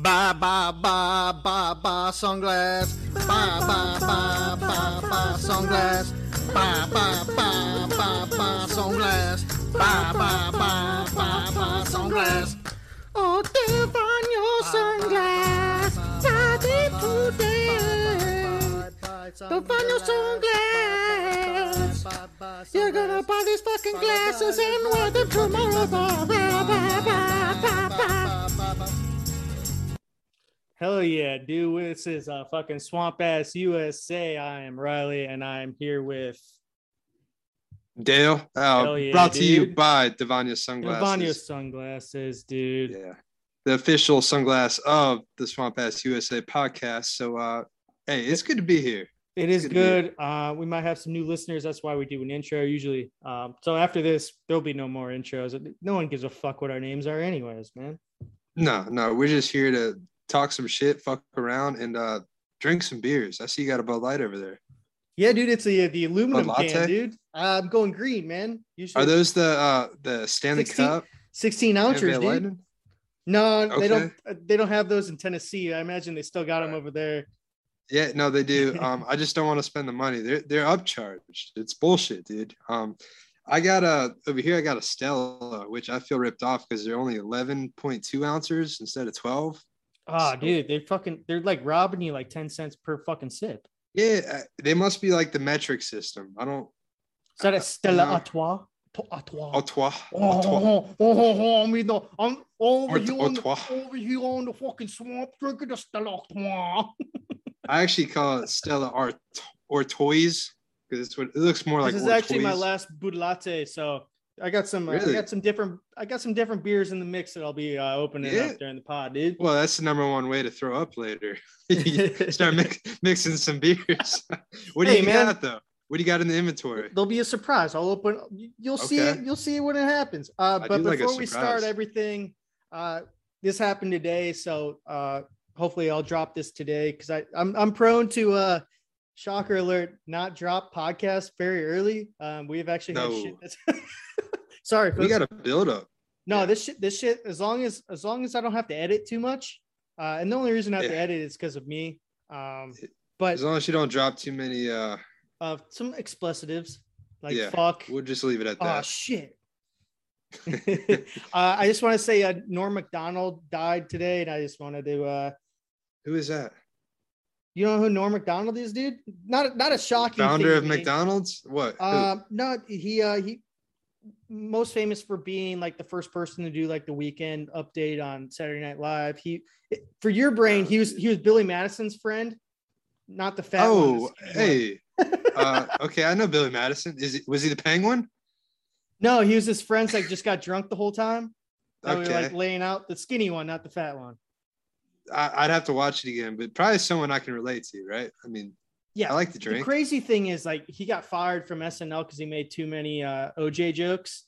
Bye bye bye bye bye sunglass. Bye bye bye bye bye sunglass. Bye bye bye bye bye sunglass. Bye bye bye bye bye sunglass. Oh, divine your sunglass. Daddy today. Divine your sunglass. You're gonna buy these fucking glasses and wear them tomorrow. Bye bye bye bye bye bye. Hell yeah, dude. This is a fucking Swamp Ass USA. I am Riley and I'm here with Dale, uh, yeah, brought to you by Devania Sunglasses. Devania Sunglasses, dude. Yeah, the official sunglass of the Swamp Ass USA podcast. So, uh, hey, it's good to be here. It is Good to be here. good. Uh, we might have some new listeners. That's why we do an intro usually. Um, so after this, there'll be no more intros. No one gives a fuck what our names are, anyways, man. No, no, we're just here to talk some shit, fuck around, and uh, drink some beers. I see you got a Bud Light over there. Yeah, dude, it's the the aluminum can, dude. Uh, I'm going green, man. Usually Are those the uh the Stanley 16 Cup? 16 ounces, dude. Lightning? No, they don't. Uh, They don't have those in Tennessee. I imagine they still got them Right. over there. Yeah, no, they do. Um, I just don't want to spend the money. They're they're upcharged. It's bullshit, dude. Um, I got a over here. I got a Stella, which I feel ripped off because they're only eleven point two ounces instead of twelve. Oh, So- dude, they fucking they're like robbing you like 10 cents per fucking sip. Yeah, uh, they must be like the metric system. I don't. Is that a Stella no. Artois? To- Artois. Artois. Oh, oh, oh, oh, I mean, no, I'm over Art- here, on the, over here on the fucking swamp drinking the Stella Artois. I actually call it Stella Art or toys because it's what it looks more like. this is actually my last Bud Latte, so I got some. uh, I got some different. I got some different beers in the mix that I'll be uh, opening Yeah. up during the pod, dude. Well, that's the number one way to throw up later. Start mix, mixing some beers. what do Hey, you man. got though? What do you got in the inventory? There'll be a surprise. I'll open. You'll see it. You'll see it when it happens. Uh, but do like before we start everything, uh, this happened today, so uh, hopefully I'll drop this today because I I'm I'm prone to uh, shocker alert not drop podcast very early. Um, we've actually had shit. That's Sorry, We got a build up. no yeah. this shit this shit as long as as long as I don't have to edit too much. Uh, and the only reason I have to edit is because of me. Um, but As long as you don't drop too many, uh, uh, some explicitives like Yeah. fuck. we'll just leave it at Oh that. shit. uh, I just want to say uh, Norm Macdonald died today, and I just wanted to. Uh, Who is that? you know who Norm Macdonald is, dude? Not not a shocking Founder of me. McDonald's? What? Who? Um, no, he uh, he most famous for being like the first person to do like the weekend update on Saturday Night Live. He for your brain, he was he was Billy Madison's friend, not the fat. oh, hey. uh, okay, I know Billy Madison. Is he, was he the Penguin? No, he was his friends like just got drunk the whole time. That were Okay, like laying out the skinny one, not the fat one. I, I'd have to watch it again, but probably someone I can relate to, right? I mean, Yeah, I like the drink. The crazy thing is like he got fired from SNL because he made too many uh, OJ jokes,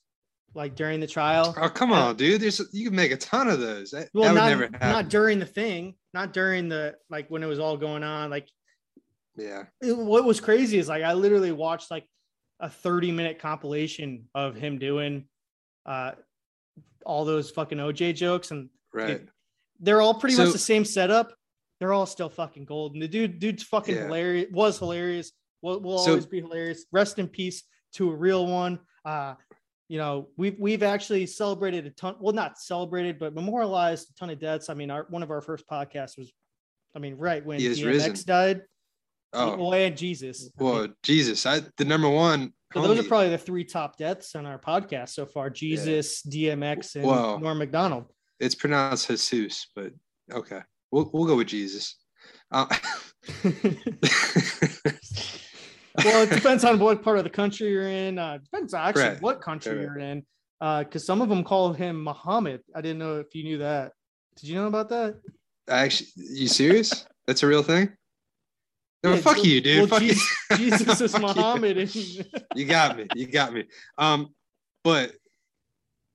like during the trial. Oh come Uh, on, dude! There's you can make a ton of those. That, Well, that would not never happen. not during the thing, not during the like when it was all going on. Like yeah, it- what was crazy is like I literally watched like a 30 minute compilation of him doing uh all those fucking OJ jokes and right. they're all pretty much the same setup. They're all still fucking gold. And the dude, dude's fucking Yeah. hilarious. Was hilarious. Will, will So- always be hilarious. Rest in peace to a real one. Uh, you know, we've we've actually celebrated a ton. Well, not celebrated, but memorialized a ton of deaths. I mean, our one of our first podcasts was, I mean, right when DMX risen. died. Oh, Well, and Jesus. I mean, well, Jesus! I the number one. so those are probably the three top deaths on our podcast so far: Jesus, DMX, and. Norm Macdonald. It's pronounced Jesus, but okay, we'll we'll go with Jesus. Uh, well, it depends on what part of the country you're in. Uh, it depends on actually Right. what country Right. you're in. Because some of them call him Muhammad. I didn't know if you knew that. Did you know about that? Actually, you serious? That's a real thing? No, Yeah, fuck well- you, dude. well, fuck you. Jesus, Jesus is you. Muhammad. and- You got me. You got me. Um, but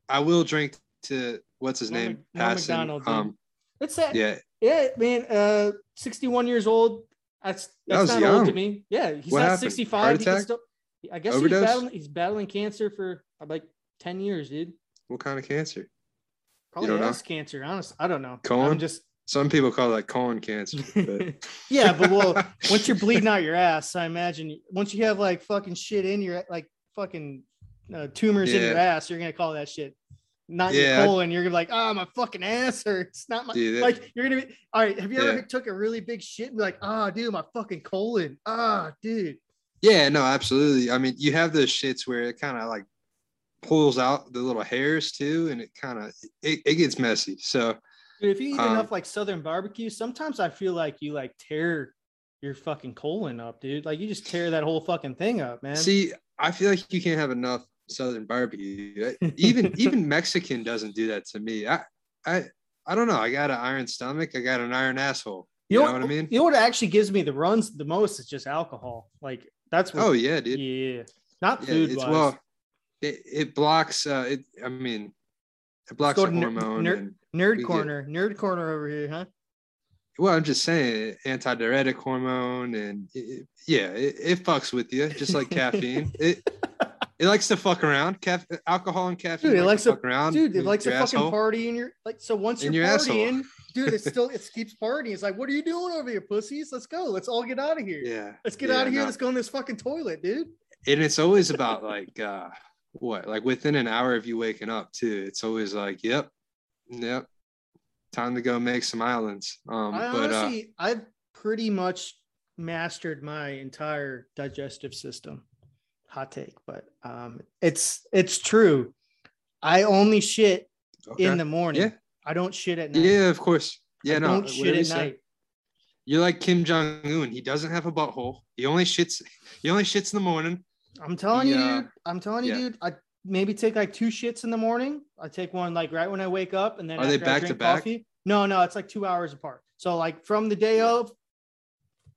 I will drink to what's his name? Passing. Um, it's that. Yeah. Yeah. man. Uh, 61 years old. That's That that's was not old to me. Yeah, he's What not happened? 65. Heart He can still. I guess Overdose? he's battling. He's battling cancer for uh, like 10 years, dude. What kind of cancer? Probably don't know? cancer. Honestly, I don't know. Colon? I'm just Some people call that colon cancer. But yeah, but well, once you're bleeding out your ass, I imagine once you have like fucking shit in your like fucking uh, tumors in your ass, you're gonna call that shit. Not Yeah, your colon. You're gonna be like, oh, my fucking ass hurts. Not my Dude, that- like. You're gonna be all right. Have you ever took a really big shit and be like, ah, dude, my fucking colon. Ah, dude. yeah, no, absolutely. I mean, you have those shits where it kind of like pulls out the little hairs too, and it kind of it, it gets messy. So Dude, if you eat Um, enough like Southern barbecue, sometimes I feel like you like tear your fucking colon up, dude. Like you just tear that whole fucking thing up, man. see, I feel like you can't have enough southern barbecue. Even even Mexican doesn't do that to me. I I I don't know. I got an iron stomach. I got an iron asshole. You, know, what I mean? You know what actually gives me the runs the most is just alcohol. Like that's what. Oh yeah, dude. yeah, not Yeah, food it's well, it, it blocks. Uh, it. I mean, it blocks the hormone. ner- and, nerd we get- corner, nerd corner over here, huh? well, I'm just saying, antidiuretic hormone, and it- yeah, it, it fucks with you, just like caffeine. It it likes to fuck around. Caf- alcohol and caffeine. Dude, it like likes to fuck around. Dude, it likes to fucking asshole. party in your like. So once In you're your asshole. partying, dude, it still it keeps partying. It's like, what are you doing over here, pussies? Let's go. Let's all get out of here. Yeah. Let's get yeah, out of here. no. Let's go in this fucking toilet, dude. and it's always about like uh what like within an hour of you waking up too it's always like yep yep time to go make some islands um I but uh I've pretty much mastered my entire digestive system. Hot take, but um, it's it's true. I only shit okay. in the morning. Yeah. I don't shit at night. yeah of course yeah I no don't shit you at night. you're like kim jong-un he doesn't have a butthole he only shits he only shits in the morning I'm telling you, dude. I'm telling you, Yeah. dude. I maybe take like two shits in the morning. I take one like right when I wake up, and then Are they back to back? Coffee. No, no, it's like two hours apart. So like from the day of,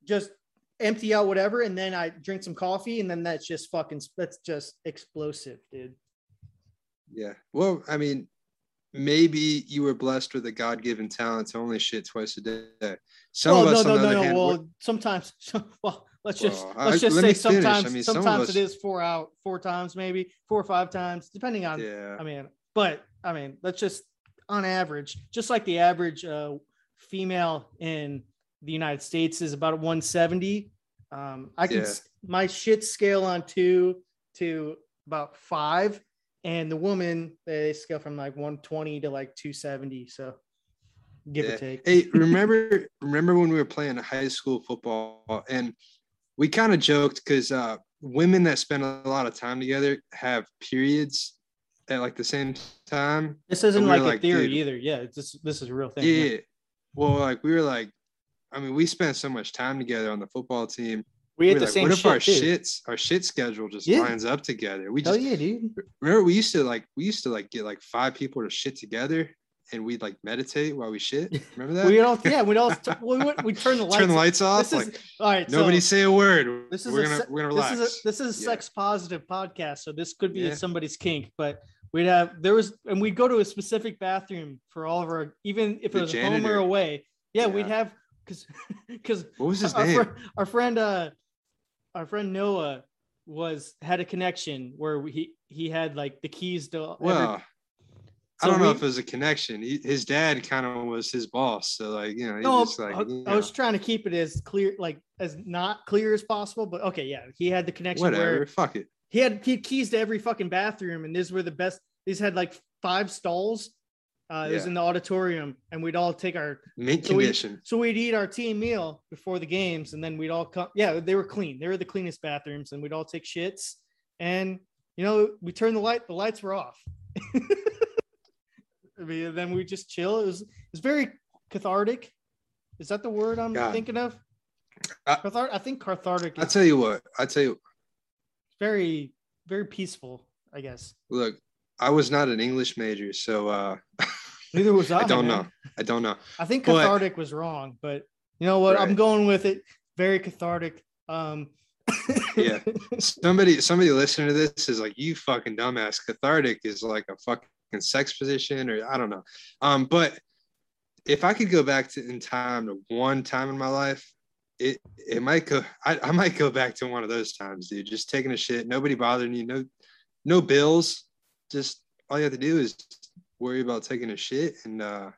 just empty out whatever, and then I drink some coffee, and then that's just fucking that's just explosive, dude. yeah well i mean maybe you were blessed with a god-given talent to only shit twice a day some well, of us no, on no, the no, other no. hand Well, sometimes, well, let's just Well, let's I- just let say me finish. I sometimes, mean, some sometimes us- it is four out, four times, maybe four or five times, depending on yeah I mean, but I mean, let's just on average, just like the average uh, female in the United States is about 170. Um, I can Yeah. my shit scale on two to about five, and the woman they scale from like 120 to like 270. So give Yeah. or take. Hey, remember remember when we were playing high school football and we kind of joked because uh, women that spend a lot of time together have periods at like the same time. This isn't we like a like, theory either. Yeah, this this is a real thing. Yeah. Well, like we were like, I mean, we spent so much time together on the football team. We We had were the like, same what if shit. our too. shits, our shit schedule just Yeah. lines up together? We Hell just yeah, dude. remember we used to like we used to like get like five people to shit together and we'd like meditate while we shit. Remember that? We all yeah, we'd all we would we turn the lights. Turn the lights off. This is like all right. so- nobody say a word. this is we're a gonna we're gonna this relax. is a, this is a Yeah. sex positive podcast, so this could be Yeah. somebody's kink. But we'd have there was and we'd go to a specific bathroom for all of our even if The it was home or away. Yeah, we'd have because because what was his our, name? fr- our friend uh our friend Noah was had a connection where he he had like the keys to every- well, I don't know if it was a connection. He, his dad kind of was his boss, so like you know, he No, like I, you I was trying to keep it as clear, like as not clear as possible. But okay, yeah, he had the connection whatever. where Fuck it. he had he had keys to every fucking bathroom, and these were the best. These had like five stalls. Uh, It was in the auditorium, and we'd all take our Mint So condition. so we'd eat our team meal before the games, and then we'd all come. Yeah, they were clean. They were the cleanest bathrooms, and we'd all take shits. And you know, we turned the light. The lights were off. I mean, then we just chill. It was it was very cathartic. Is that the word I'm God. thinking of? I- I think cathartic I tell you what. I tell you. very very peaceful. I guess. Look, I was not an English major, so uh, Neither was I. I don't man. know. I don't know. I think But- cathartic was wrong, but you know what? I'm going with it. Very cathartic. Um, Yeah. Somebody, somebody listening to this is like, you fucking dumbass. Cathartic is like a fucking sex position, or I don't know. Um, but if I could go back to in time to one time in my life, it it might go. I, I might go back to one of those times, dude. Just taking a shit, nobody bothering you, no, no bills. Just all you have to do is worry about taking a shit, and uh,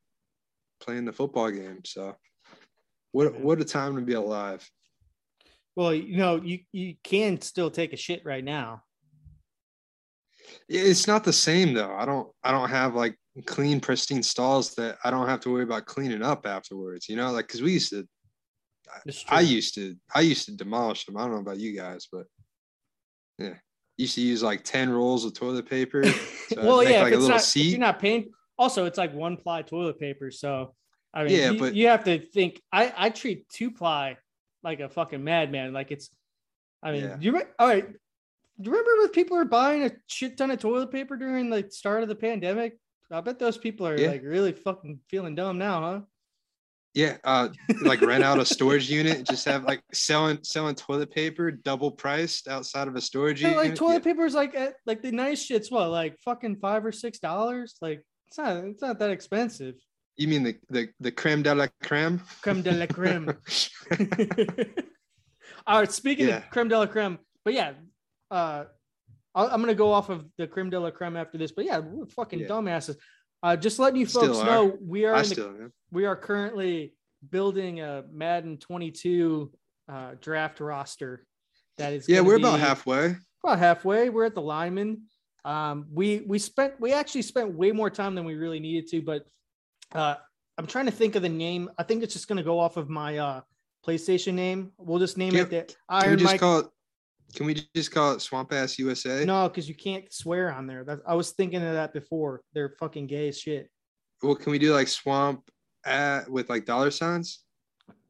playing the football game. So, what what a time to be alive. Well, you know, you you can still take a shit right now. It's not the same though. I don't I don't have like clean, pristine stalls that I don't have to worry about cleaning up afterwards. You know, like because we used to I used to I used to demolish them. I don't know about you guys, but yeah. Used to use like 10 rolls of toilet paper. So well, yeah, like if a it's little not, seat. you're not paying. Also, it's like one ply toilet paper, so I mean, Yeah, you, but- you have to think. I I treat two ply like a fucking madman. Like it's. I mean, Yeah. you all right? Do you remember when people were buying a shit ton of toilet paper during the start of the pandemic? I bet those people are Yeah. like really fucking feeling dumb now, huh? Yeah, uh, like rent out a storage unit, just have like selling selling toilet paper double priced outside of a storage Yeah, unit. like toilet paper is like at, like the nice shit's what like fucking five or six dollars. Like it's not it's not that expensive. You mean the the the creme de la creme? Creme de la creme. All right, speaking Yeah. of creme de la creme, but yeah, uh, I- I'm gonna go off of the creme de la creme after this. But yeah, we're fucking Yeah. dumbasses. Uh, just letting you folks Still know, are. we are in the, we are currently building a Madden 22 uh, draft roster. That is Yeah, we're about halfway. about halfway. We're at the lineman. Um, we we spent we actually spent way more time than we really needed to, but uh, I'm trying to think of the name. I think it's just gonna go off of my uh, PlayStation name. We'll just name Can- it the Iron Mike. call it? Can we just call it Swamp Ass USA? no, because you can't swear on there. That, I was thinking of that before. They're fucking gay as shit. Well, can we do like Swamp at with like dollar signs?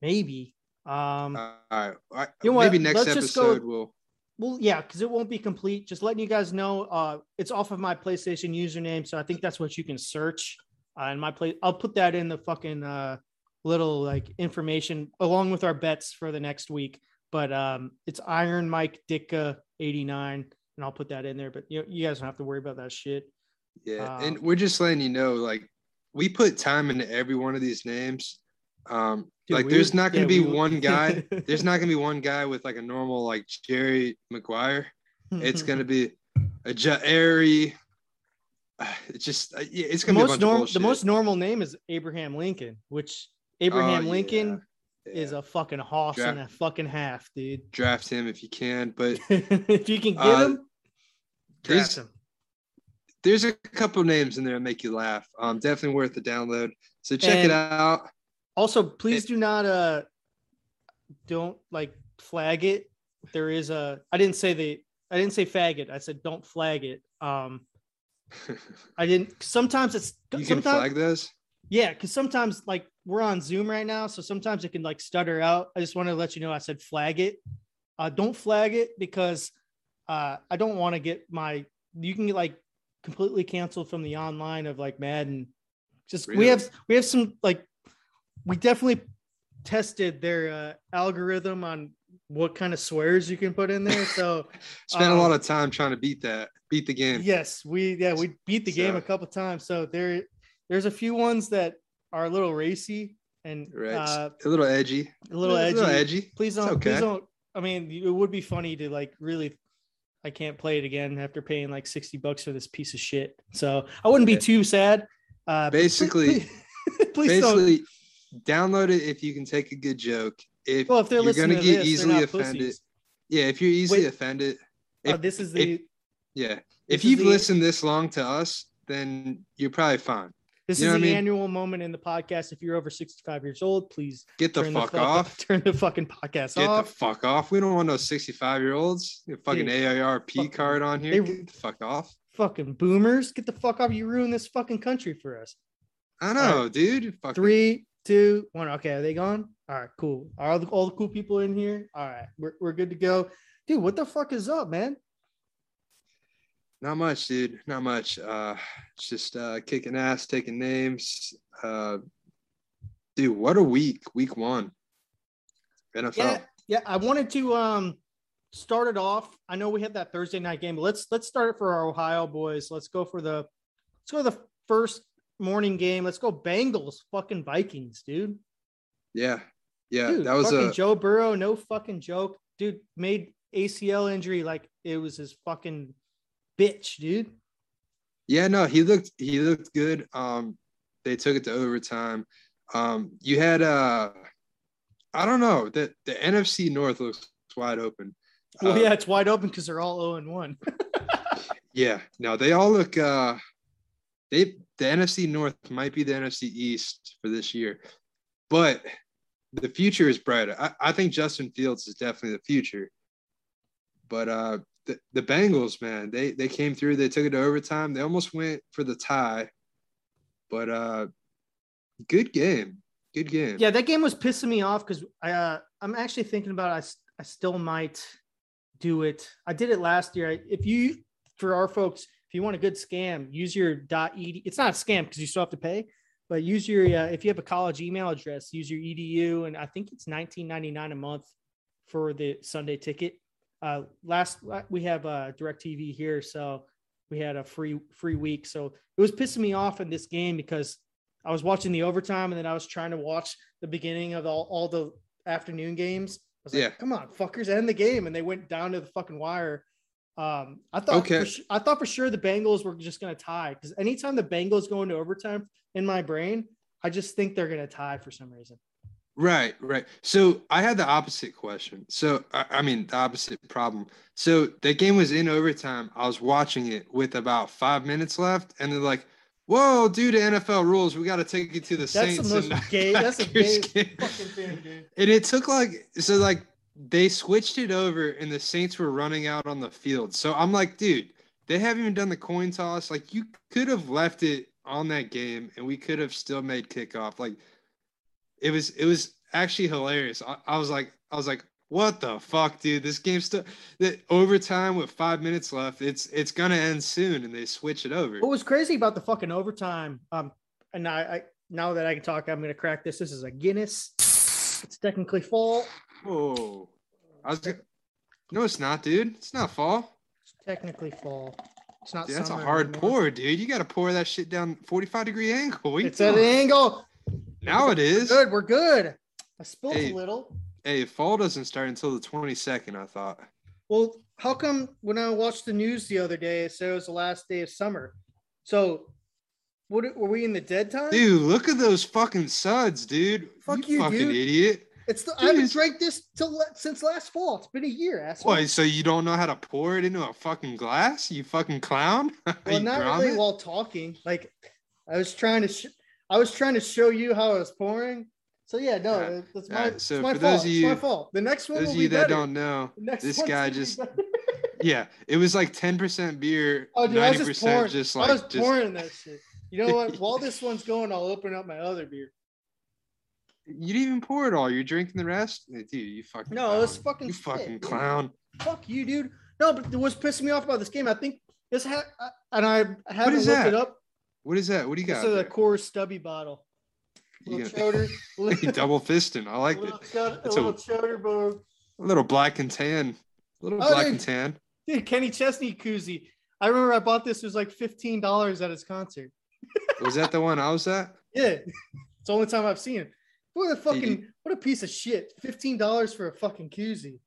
Maybe. Um, Uh, all right. You know what? Maybe next Let's go- episode we'll. Well, yeah, because it won't be complete. Just letting you guys know, uh, it's off of my PlayStation username, so I think that's what you can search. Uh, in my play, I'll put that in the fucking uh, little like information along with our bets for the next week. But um, it's Iron Mike eighty nine, and I'll put that in there. But you you guys don't have to worry about that shit. Yeah, Um, and we're just letting you know, like we put time into every one of these names. Um, Dude, like there's not gonna yeah, be we one guy. there's not gonna be one guy with like a normal like Jerry Maguire. It's gonna be a Jerry. It's just uh, yeah, it's the gonna be a most normal. The most normal name is Abraham Lincoln, which Abraham Oh, Lincoln yeah, is a fucking hoss Draft- and a fucking half, dude. draft him if you can. But if you can get Uh, him, draft there's- him. there's a couple names in there that make you laugh. Um, definitely worth the download. So check And- it out. Also, please It- do not uh don't like flag it. There is a I didn't say the I didn't say faggot. I said don't flag it. Um I didn't sometimes it's you can sometimes flag those. Yeah, because sometimes like we're on Zoom right now, so sometimes it can like stutter out. I just want to let you know I said flag it. Uh don't flag it because uh I don't want to get my you can get like completely canceled from the online of like Madden. Just we have we have some like we definitely tested their uh, algorithm on what kind of swears you can put in there. So Spent um, a lot of time trying to beat that, beat the game. yes, we yeah we beat the game a couple times. So there there's a few ones that are a little racy and Right, uh, a little edgy. a little edgy. edgy. Please don't. Please don't. I mean, it would be funny to like really. I can't play it again after paying like sixty bucks for this piece of shit. So I wouldn't be too sad. Uh, Basically- please, please don't. Basically, download it if you can take a good joke. If Well, if they're you're listening gonna to get this, easily offended, pussies. yeah, if you're easily Wait. offended, Uh, if- this is the yeah, if you've the- listened this long to us, then you're probably fine. This you is know the what I mean? annual moment in the podcast. If you're over sixty five years old, please Get the fuck the fuck off. Turn the fucking podcast Get off. Get the fuck off. We don't want no 65 year olds. Fucking Dude, AARP fucking- card on here. they- Get the fuck off. fucking boomers, get the fuck off! You ruin this fucking country for us. I know, dude. Fucking, Three, two, one. Okay, are they gone? All right, cool. Are all the, all the cool people in here? All right, we're, we're good to go. Dude, what the fuck is up, man? Not much, dude. Not much. Uh, just uh, kicking ass, taking names. Uh, dude, what a week! Week one. NFL. Yeah, yeah. I wanted to um start it off. I know we had that Thursday night game, but let's let's start it for our Ohio boys. Let's go for the let's go to the first morning game. Let's go Bengals, fucking Vikings, dude. Yeah, yeah. Dude, that was a Joe Burrow, no fucking joke. Dude made ACL injury like it was his fucking bitch, dude. yeah. No, he looked he looked good. Um, they took it to overtime. Um, you had uh, I don't know that the NFC North looks wide open. Well, Uh, yeah, it's wide open because they're all 0 and 1. Yeah, no, they all look. uh They the NFC North might be the NFC East for this year, but the future is brighter. I, I think Justin Fields is definitely the future. But uh the, Bengals, man, they they came through. They took it to overtime. They almost went for the tie, but uh good game, good game. Yeah, that game was pissing me off because I uh, I'm actually thinking about it. I still might do it. I did it last year. I- If you for our folks, if you want a good scam, use your ed. It's not a scam because you still have to pay, but use your uh, if you have a college email address, use your edu, and I think it's 19.99 a month for the Sunday ticket. Uh, last we have uh, Directv here, so we had a free free week. So it was pissing me off in this game because I was watching the overtime and then I was trying to watch the beginning of all, all the afternoon games. I was like, Yeah. come on, fuckers, end the game. And they went down to the fucking wire. Um, I thought Okay. for I thought for sure the Bengals were just gonna tie because anytime the Bengals go into overtime in my brain, I just think they're gonna tie for some reason. Right, right. So I had the opposite question. So I, I mean the opposite problem. So the game was in overtime. I was watching it with about five minutes left, and they're like, "Whoa, due to NFL rules, we got to take you to the That's Saints." the most gay. That's a Packers gay game." fucking thing, dude. And it took like so like they switched it over, and the Saints were running out on the field. So I'm like, dude, they haven't even done the coin toss. Like you could have left it on that game, and we could have still made kickoff. Like it was it was actually hilarious. I, I was like I was like, what the fuck, dude? This game's still that overtime with five minutes left. It's it's gonna end soon, and they switch it over. What was crazy about the fucking overtime? Um, and I, I now that I can talk, I'm gonna crack this. This is a Guinness. It's technically fall. Oh, I was no, it's not, dude. It's not fall. It's technically fall. It's not. Dude, that's a hard anymore. pour, dude. You got to pour that shit down 45 degree angle. What are you It's at an angle. Now it is. Good. We're good. I spilled Hey. a little. Hey, fall doesn't start until the 22nd. I thought. Well, how come when I watched the news the other day, it said it was the last day of summer? So, what were we in the dead time? Dude, look at those fucking suds, dude. Fuck you, fucking dude. idiot. It's the, I haven't it's- drank this till since last fall. It's been a year, asshole. What? So you don't know how to pour it into a fucking glass? You fucking clown. Well, not really while talking. Like, I was trying to, sh- I was trying to show you how I was pouring. So yeah, no, that's my, it's so my for fault. those of it's you- my fault. The next one Those will of you that don't know, this guy just yeah, it was like 10% beer, Oh, dude, I was 90% just pouring. just I was just pouring that shit. You know what? While this one's going, I'll open up my other beer. You didn't even pour it all. You're drinking the rest, dude. You fucking No, it was fucking you spit, fucking dude. clown. Fuck you, dude. No, but what's pissing me off about this game, I think this ha- and I haven't looked that? it up. What is that? What do you This got? is a Coors Stubby bottle. You Little choder. Double fisting. I like it. little, chod- a a- little choder bug. A little black and tan. A little Oh, black dude. and tan. Dude, Kenny Chesney koozie. I remember I bought this. It was like fifteen dollars at his concert. Was that the one I was at? Yeah, it's the only time I've seen it. What a fucking what a piece of shit! Fifteen dollars for a fucking koozie.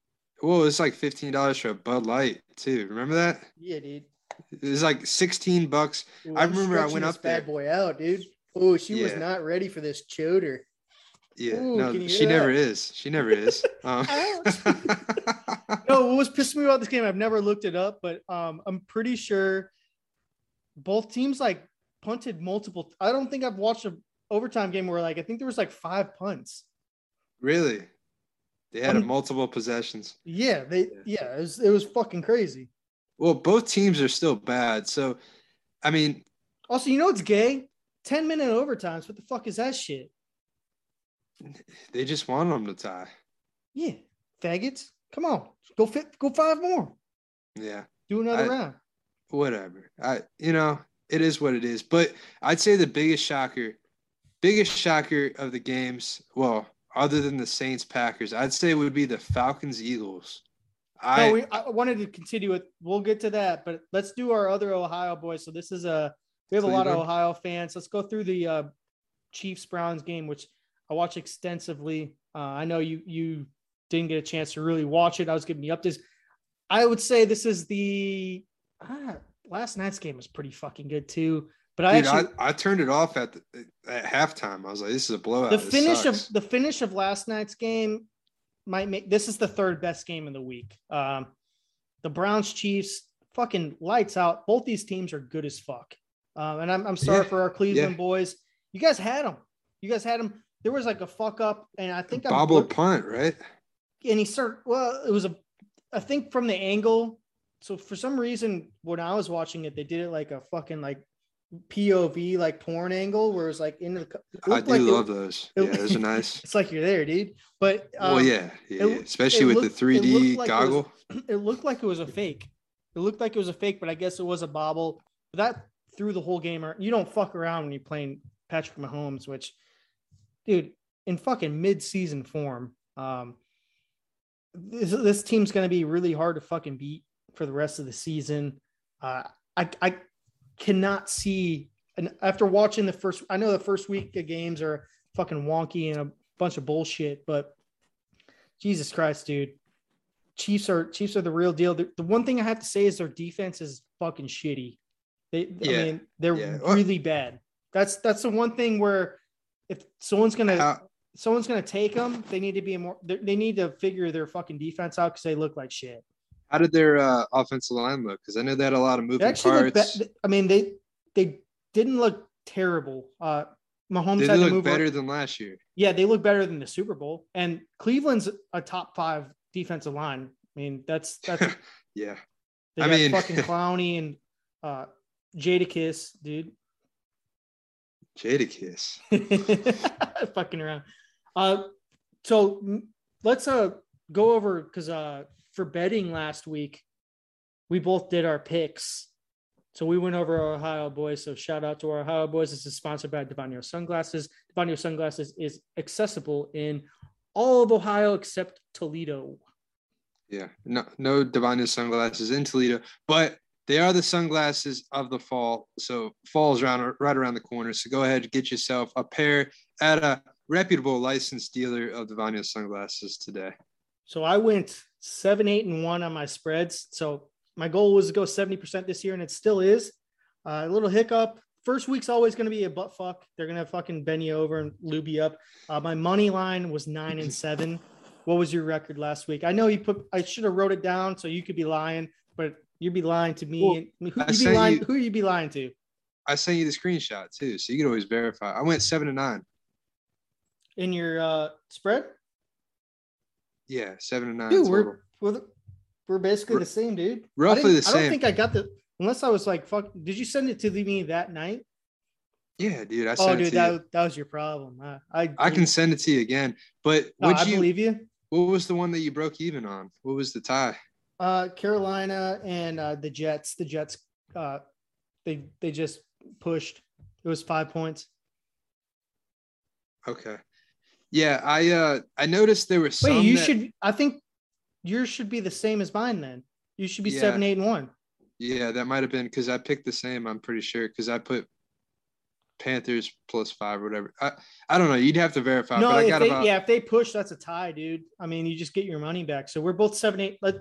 Well, it's like fifteen dollars for a Bud Light too. Remember that? Yeah, dude. It was like sixteen bucks. Ooh, I remember I went up bad there. boy out, dude. Oh, she was not ready for this choder. Yeah, Ooh, no, she hear never is. She never is. Um, No, what was pissing me about this game? I've never looked it up, but um, I'm pretty sure both teams like punted multiple. I don't think I've watched an overtime game where like I think there was like five punts. really? They had a Um, multiple possessions. Yeah, they yeah, it was it was fucking crazy. Well, both teams are still bad. So, I mean, Also, you know it's gay? 10 minute overtimes. What the fuck is that shit? they just want them to tie. Yeah, faggots. Come on, go fit, go five more. Yeah. Do another I- round. whatever. I you know, it is what it is. But I'd say the biggest shocker, biggest shocker of the games, well, other than the Saints Packers, I'd say would be the Falcons Eagles. I no, we, I wanted to continue with. We'll get to that, but let's do our other Ohio boys. So this is a we have a lot of Ohio fans. Let's go through the uh, Chiefs Browns game, which I watch extensively. Uh, I know you you didn't get a chance to really watch it. I was giving you updates. I would say this is the ah, last night's game was pretty fucking good too. But I Dude, actually I, I turned it off at the, at halftime. I was like, "This is a blowout." the finish of the finish of last night's game might make this is the third best game of the week. Um, the Browns Chiefs fucking lights out. Both these teams are good as fuck. Um, and I'm, I'm sorry Yeah, for our Cleveland boys. You guys had them. You guys had them. There was like a fuck up, and I think bobble looked- punt, right? and he started well it was a i think from the angle so for some reason when i was watching it they did it like a fucking like pov like porn angle where it's like in the I looked do like it- love those. it- Yeah, those are nice. it's like you're there dude but um, well, yeah, yeah, it- especially it with looked- the 3D looked like it was- goggle. it looked like it was a fake it looked like it was a fake but i guess it was a bobble but that threw the whole game you don't fuck around when you're playing patrick mahomes which dude in fucking mid-season form um this, this team's going to be really hard to fucking beat for the rest of the season uh i i cannot see and after watching the first i know the first week of games are fucking wonky and a bunch of bullshit but jesus christ dude. Chiefs are chiefs are the real deal. The, the one thing i have to say is their defense is fucking shitty. They Yeah, i mean they're yeah. Really bad. That's that's the one thing where if someone's gonna How, someone's gonna take them they need to be more they they need to figure their fucking defense out because they look like shit how did their uh, offensive line look? Because I know they had a lot of moving actually parts. be- i mean they they didn't look terrible uh Mahomes had they to look move better than last year? yeah, they look better than the Super Bowl. And Cleveland's a top five defensive line. I mean, that's that's yeah, they I got mean- fucking Clowney and uh Jadakiss, dude. Jadakiss. fucking around. Uh so let's uh go over because uh for betting last week, we both did our picks. So we went over our Ohio boys. So shout out to our Ohio boys. This is sponsored by Devanio Sunglasses. Devanio Sunglasses is accessible in all of Ohio except Toledo. Yeah, no, no Divine sunglasses in Toledo, but they are the sunglasses of the fall. So fall's around right around the corner. So go ahead, and get yourself a pair at a reputable licensed dealer of Divine sunglasses today. So I went seven, eight, and one on my spreads. So my goal was to go 70% this year, and it still is. Uh, a little hiccup. First week's always going to be a butt fuck. They're going to fucking bend you over and lube you up. Uh, my money line was nine and seven. What was your record last week? I know you put, I should have wrote it down so you could be lying, but you'd be lying to me. Well, who I you be lying, you- who you be lying to? I sent you the screenshot too, so you can always verify. I went seven to nine. In your uh, spread? Yeah, seven to nine. Dude, total. we're, we're, basically R- the same, dude. Roughly the I don't think I got the, unless I was like, fuck, did you send it to me that night? yeah, dude. I Oh, sent it dude, that, you. that was your problem. I I, I can send it to you again. But No, would I you? believe you. What was the one that you broke even on? What was the tie? Uh, Carolina and uh, the Jets. The Jets. Uh, they they just pushed. It was five points. Okay. Yeah, I uh I noticed there were some. Wait, you that- should. I think yours should be the same as mine. Then you should be Yeah. seven, eight, and one. Yeah, that might have been because I picked the same. I'm pretty sure because I put Panthers plus five or whatever. I I don't know. You'd have to verify. no, but I if got they, about yeah, if they push, that's a tie, dude. I mean, you just get your money back. So we're both seven, eight. Let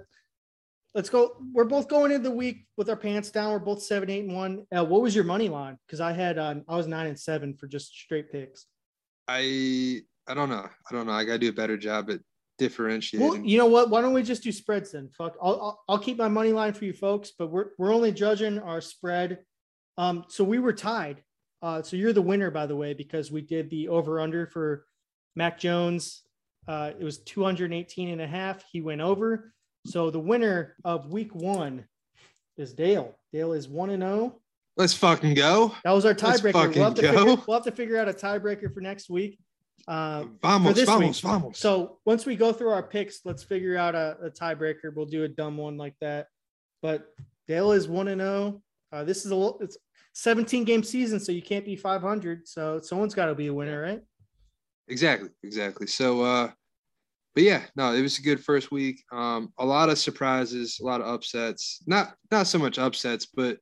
Let's go. We're both going into the week with our pants down. We're both seven, eight, and one. Uh, what was your money line? Because I had uh, I was nine and seven for just straight picks. I I don't know. I don't know. I gotta do a better job at differentiating. Well, you know what? Why don't we just do spreads then? Fuck, I'll, I'll I'll keep my money line for you folks, but we're we're only judging our spread. Um, so we were tied. Uh, so you're the winner, by the way, because we did the over under for Mac Jones. Uh, it was 218 and a half. He went over. So the winner of week one is Dale. Dale is one and zero. Let's fucking go. That was our tiebreaker. We'll we'll have to figure out a tiebreaker for next week. Uh, Vamos, this vamos, week. vamos. so once we go through our picks, let's figure out a, a tiebreaker. We'll do a dumb one like that. But Dale is one and zero. Uh, this is a little, it's 17 game season, so you can't be 500. So someone's got to be a winner, right? Exactly, exactly. So uh but yeah, no, it was a good first week. Um, a lot of surprises, a lot of upsets. Not not so much upsets, but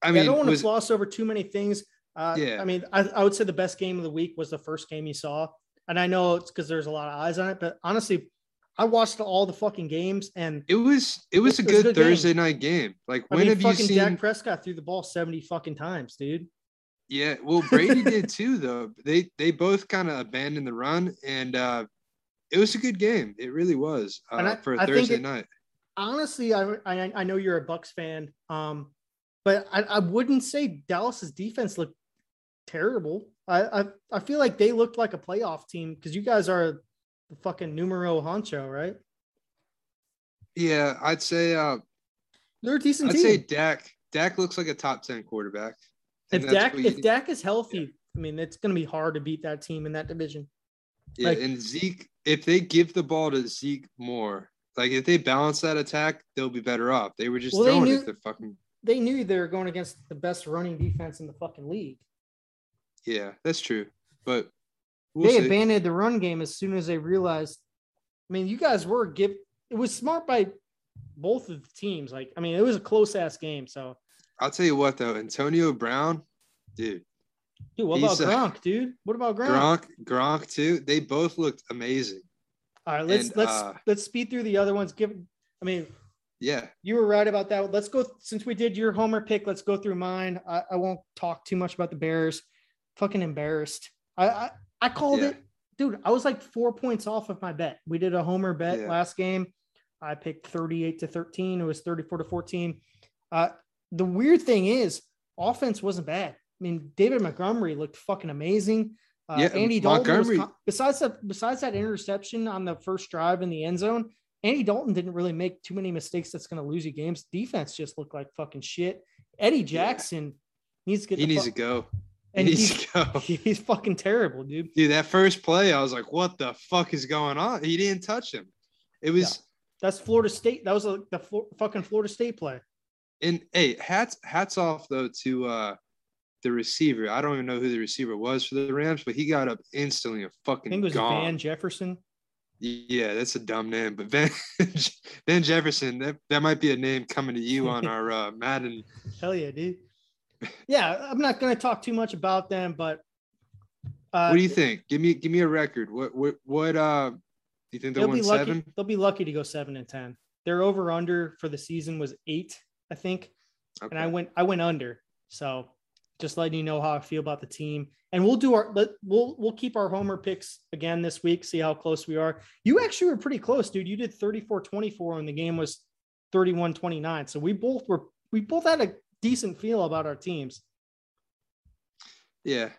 I Yeah, mean, I don't want to gloss over too many things. Uh, Yeah. I mean, I, I would say the best game of the week was the first game you saw, and I know it's because there's a lot of eyes on it. But honestly, I watched all the fucking games, and It was it was a It was a good, good game. Thursday night game. Like I when mean, have you seen? Dak Prescott threw the ball seventy fucking times, dude. Yeah, well, Brady did too, though. They they both kind of abandoned the run, and uh, it was a good game. It really was uh, I- for a I think Thursday it- night. Honestly, I, I I know you're a Bucs fan, um, but I, I wouldn't say Dallas's defense looked terrible. I, I I feel like they looked like a playoff team because you guys are the fucking numero honcho, right? Yeah, I'd say uh, They're a decent I'd team. say Dak Dak looks like a top ten quarterback. If Dak you- if Dak is healthy, I mean it's going to be hard to beat that team in that division. yeah, like- and Zeke, if they give the ball to Zeke more, like if they balance that attack, they'll be better off. They were just Well, they throwing knew- it fucking They knew they were going against the best running defense in the fucking league. Yeah, that's true. But we'll they see. abandoned the run game as soon as they realized. I mean, you guys were give. It was smart by both of the teams. Like, I mean, it was a close ass game. So, I'll tell you what though, Antonio Brown, dude, dude, what about Gronk, dude? What about Gronk? Gronk, Gronk too. They both looked amazing. All right, let's and, let's uh, let's speed through the other ones. Give. I mean, Yeah, you were right about that. Let's go since we did your homer pick. Let's go through mine. I, I won't talk too much about the Bears. Fucking embarrassed. I I, I called Yeah. it, dude. I was like four points off of my bet. We did a homer bet Yeah. last game. I picked 38 to 13. It was 34 to 14. Uh, the weird thing is, offense wasn't bad. I mean, David Montgomery looked fucking amazing. Uh, Yeah, Andy Dalton was Montgomery- con- besides that besides that interception on the first drive in the end zone, Andy Dalton didn't really make too many mistakes that's going to lose you games. Defense just looked like fucking shit. Eddie Jackson needs to get he needs to go. And needs he's, he's fucking terrible, dude. Dude, that first play, I was like, what the fuck is going on? He didn't touch him. It was That's Florida State. That was a, the fucking Florida State play. and hey, hats hats off though to uh the receiver. I don't even know who the receiver was for the Rams, but he got up instantly and I fucking think it was gone. Van Jefferson. Yeah, that's a dumb name, but Van Van Jefferson, that, that might be a name coming to you on our uh, Madden. Hell yeah, dude. Yeah, I'm not going to talk too much about them, but uh, What do you think? Give me give me a record. What what what uh do you think they They'll be lucky. seven? They'll be lucky to go seven and ten. Their over under for the season was eight, I think, and I went I went under. So just letting you know how I feel about the team. And we'll do our we'll we'll keep our homer picks again this week, see how close we are. You actually were pretty close, dude. You did 34-24 and the game was 31-29. So we both were we both had a decent feel about our teams. Yeah.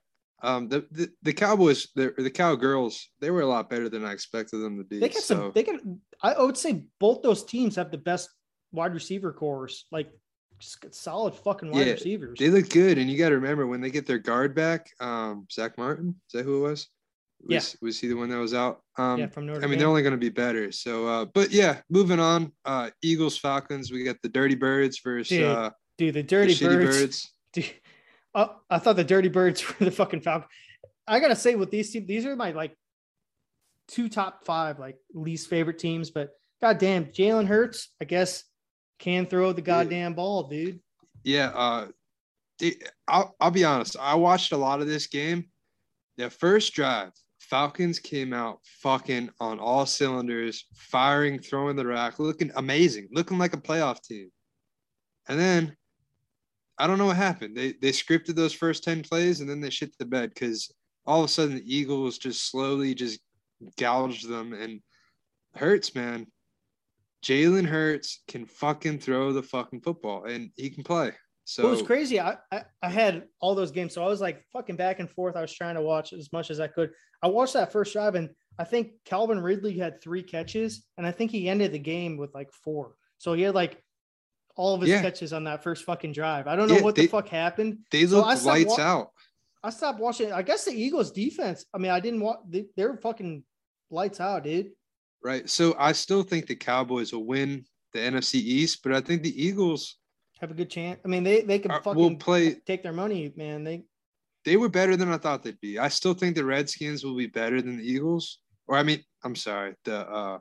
Um the, the, the Cowboys, the, the Cowgirls, they were a lot better than I expected them to be. They got so some they got I would say both those teams have the best wide receiver cores, like solid fucking wide Yeah, receivers. they look good. And you gotta remember when they get their guard back, um, Zack Martin, is that who it was? Yeah. Was, was he the one that was out? Um yeah, from Notre I mean, Dame. they're only going to be better. So, uh, but yeah, moving on. Uh, Eagles, Falcons. We got the Dirty Birds versus Dude, uh, Dude, the the Dirty Shitty Birds. Birds. Dude, oh, I thought the Dirty Birds were the fucking Falcons. I gotta say, with these teams, these are my like two top five like least favorite teams. But goddamn, Jalen Hurts, I guess, can throw the goddamn ball, dude. Yeah. Uh, it- I'll, I'll be honest. I watched a lot of this game. The first drive, Falcons came out fucking on all cylinders, firing, throwing the rack, looking amazing, looking like a playoff team. And then I don't know what happened. They they scripted those first 10 plays and then they shit the bed because all of a sudden the Eagles just slowly just gouged them and Hurts, man. Jalen Hurts can fucking throw the fucking football and he can play. So it was crazy. I, I I had all those games, so I was like fucking back and forth. I was trying to watch as much as I could. I watched that first drive, and I think Calvin Ridley had three catches, and I think he ended the game with like four. So he had like all of his Yeah. catches on that first fucking drive. I don't know Yeah, what they- the fuck happened. they So look stopped lights wa- out. I stopped watching. I guess the Eagles defense. I mean, I didn't want. They, they're fucking lights out, dude. Right. So I still think the Cowboys will win the NFC East, but I think the Eagles Have a good chance. I mean, they they can fucking will play. take their money, man. They They were better than I thought they'd be. I still think the Redskins will be better than the Eagles. Or I mean, I'm sorry, the uh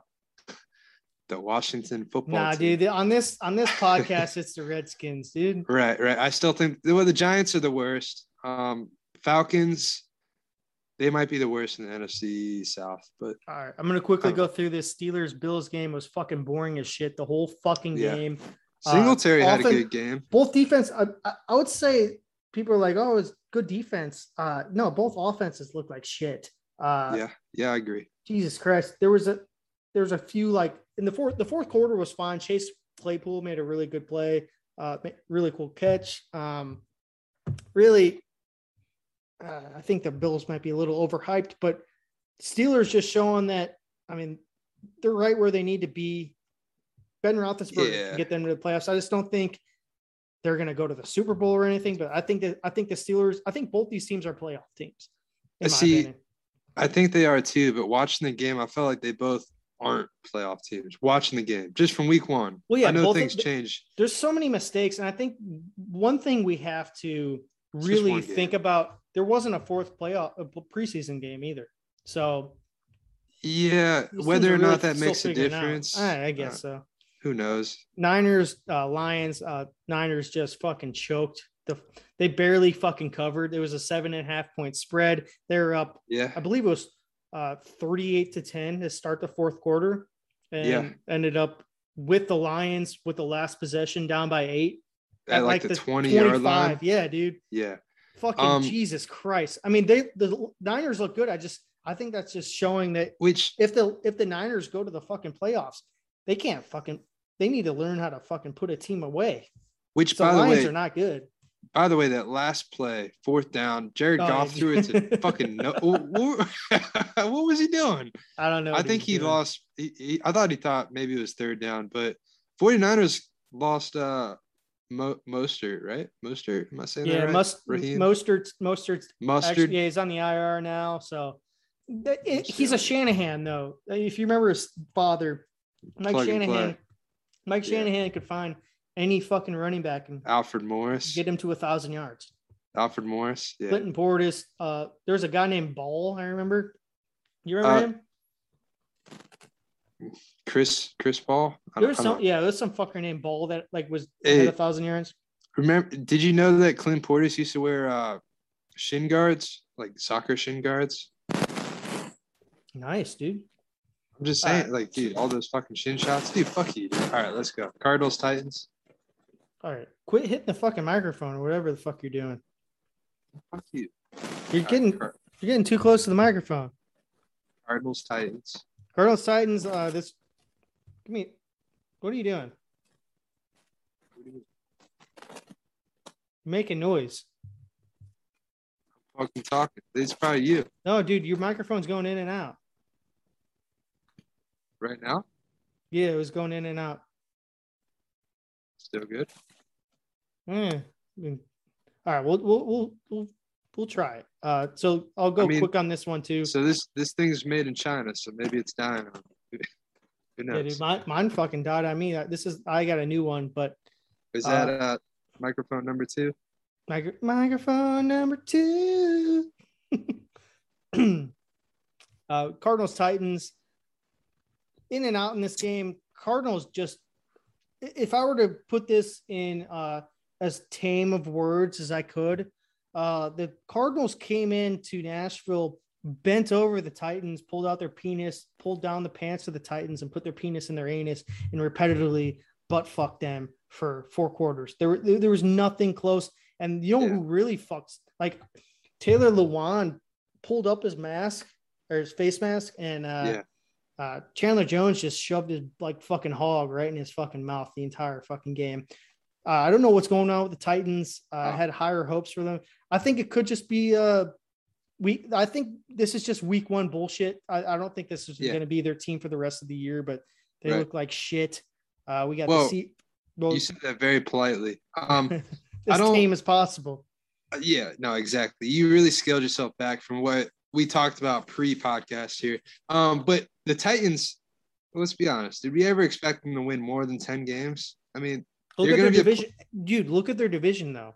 the Washington football nah, team. dude. On this on this podcast, it's the Redskins, dude. Right, right. I still think well, the Giants are the worst. Um, Falcons. they might be the worst in the NFC South, but All right, I'm gonna quickly go through this Steelers Bills game. It was fucking boring as shit. The whole fucking Yeah. game. Uh, Singletary had a good game. Both defense. I, I, would say people are like, "Oh, it's good defense." Uh, no, both offenses look like shit. Uh, yeah, yeah, I agree. Jesus Christ, there was a there was a few like in the fourth the fourth quarter was fine. Chase Claypool made a really good play, uh, really cool catch. Um, really, uh, I think the Bills might be a little overhyped, but Steelers just showing that. I mean, they're right where they need to be. Ben Roethlisberger Yeah. can get them to the playoffs. I just don't think they're going to go to the Super Bowl or anything. But I think that I think the Steelers. I think both these teams are playoff teams. I See, opinion. I think they are too, but watching the game, I felt like they both aren't playoff teams. Watching the game, just from week one. Well, yeah, I know of things the- change. there's so many mistakes and i think one thing we have to really think about there wasn't a fourth playoff a preseason game either so Yeah, whether or not really that makes a difference, I, I guess uh, so who knows? niners uh lions uh niners just fucking choked the they barely fucking covered it was a seven and a half point spread they're up Yeah, i believe it was uh 38 to 10 to start the fourth quarter and Yeah. ended up with the lions with the last possession down by eight at, like, the, 20 yard line. yeah dude Yeah, Fucking Um, Jesus Christ. I mean, they the Niners look good. I just I think that's just showing that which if the if the Niners go to the fucking playoffs, they can't fucking they need to learn how to fucking put a team away. which So by the Lions way, are not good. By the way, that last play, fourth down, Jared Oh, Goff threw it to fucking no. what, what was he doing? I don't know. I think he doing. lost. He, he, I thought he thought maybe it was third down, but 49ers lost uh Mo, Mostert, right? Mostert, am I saying Yeah, that right? Must Raheem? Mostert Mostert Mustard. actually yeah, he's on the IR now. So that- it- he's a Shanahan though. If you remember his father, Mike Plug Shanahan. play. Mike Yeah. Shanahan could find any fucking running back and Alfred Morris. get him to a thousand yards. Alfred Morris. Yeah. Clinton Portis. Uh, there's a guy named Ball. I remember. You remember Uh, him? Chris Chris Ball. I don't- some. Yeah, there's some fucker named Ball that like was Hey. had a thousand yards. Remember? Did you know that Clint Portis used to wear uh shin guards, like soccer shin guards? Nice, dude. I'm just saying, right. like, dude, all those fucking shin shots, dude. Fuck you. Dude. All right, let's go. Cardinals Titans. All right, quit hitting the fucking microphone or whatever the fuck you're doing. Fuck you. You're getting you're getting too close to the microphone. Cardinals Titans. Cardinals Titans. Uh, this. Give me. What are you doing? You're making noise. Fucking talking. It's probably you No, dude, your microphone's going in and out. right now. Yeah, it was going in and out. Still good. Yeah. Mean, all right, we'll we'll we'll we'll, we'll try it. Uh, so I'll go I mean, quick on this one too. So this this thing's made in China, so maybe it's dying. Who Yeah, knows? dude, mine, mine fucking died on me. This is I got a new one, but Is uh, that uh, microphone number two? micro, microphone number two. uh, Cardinals Titans in and out in this game. Cardinals just if I were to put this in uh, as tame of words as I could, uh, the Cardinals came into Nashville, bent over the Titans, pulled out their penis, pulled down the pants of the Titans, and put their penis in their anus, and repetitively butt fucked them for four quarters. There, there was nothing close. And you know Yeah. who really fucks like Taylor Lewan pulled up his mask or his face mask, and uh, Yeah. Uh, Chandler Jones just shoved his like fucking hog right in his fucking mouth the entire fucking game. Uh, I don't know what's going on with the Titans. Uh, I had higher hopes for them. I think it could just be uh week. I think this is just week one bullshit. I, I don't think this is Yeah. going to be their team for the rest of the year, but they Right. look like shit. Uh, we got Well, to see well, You said that very politely. Um, as don't- tame as possible. yeah, no, exactly. You really scaled yourself back from what we talked about pre-podcast here. Um, but the Titans, let's be honest, did we ever expect them to win more than 10 games? I mean, Look They're at their gonna be a dude. Look at their division though.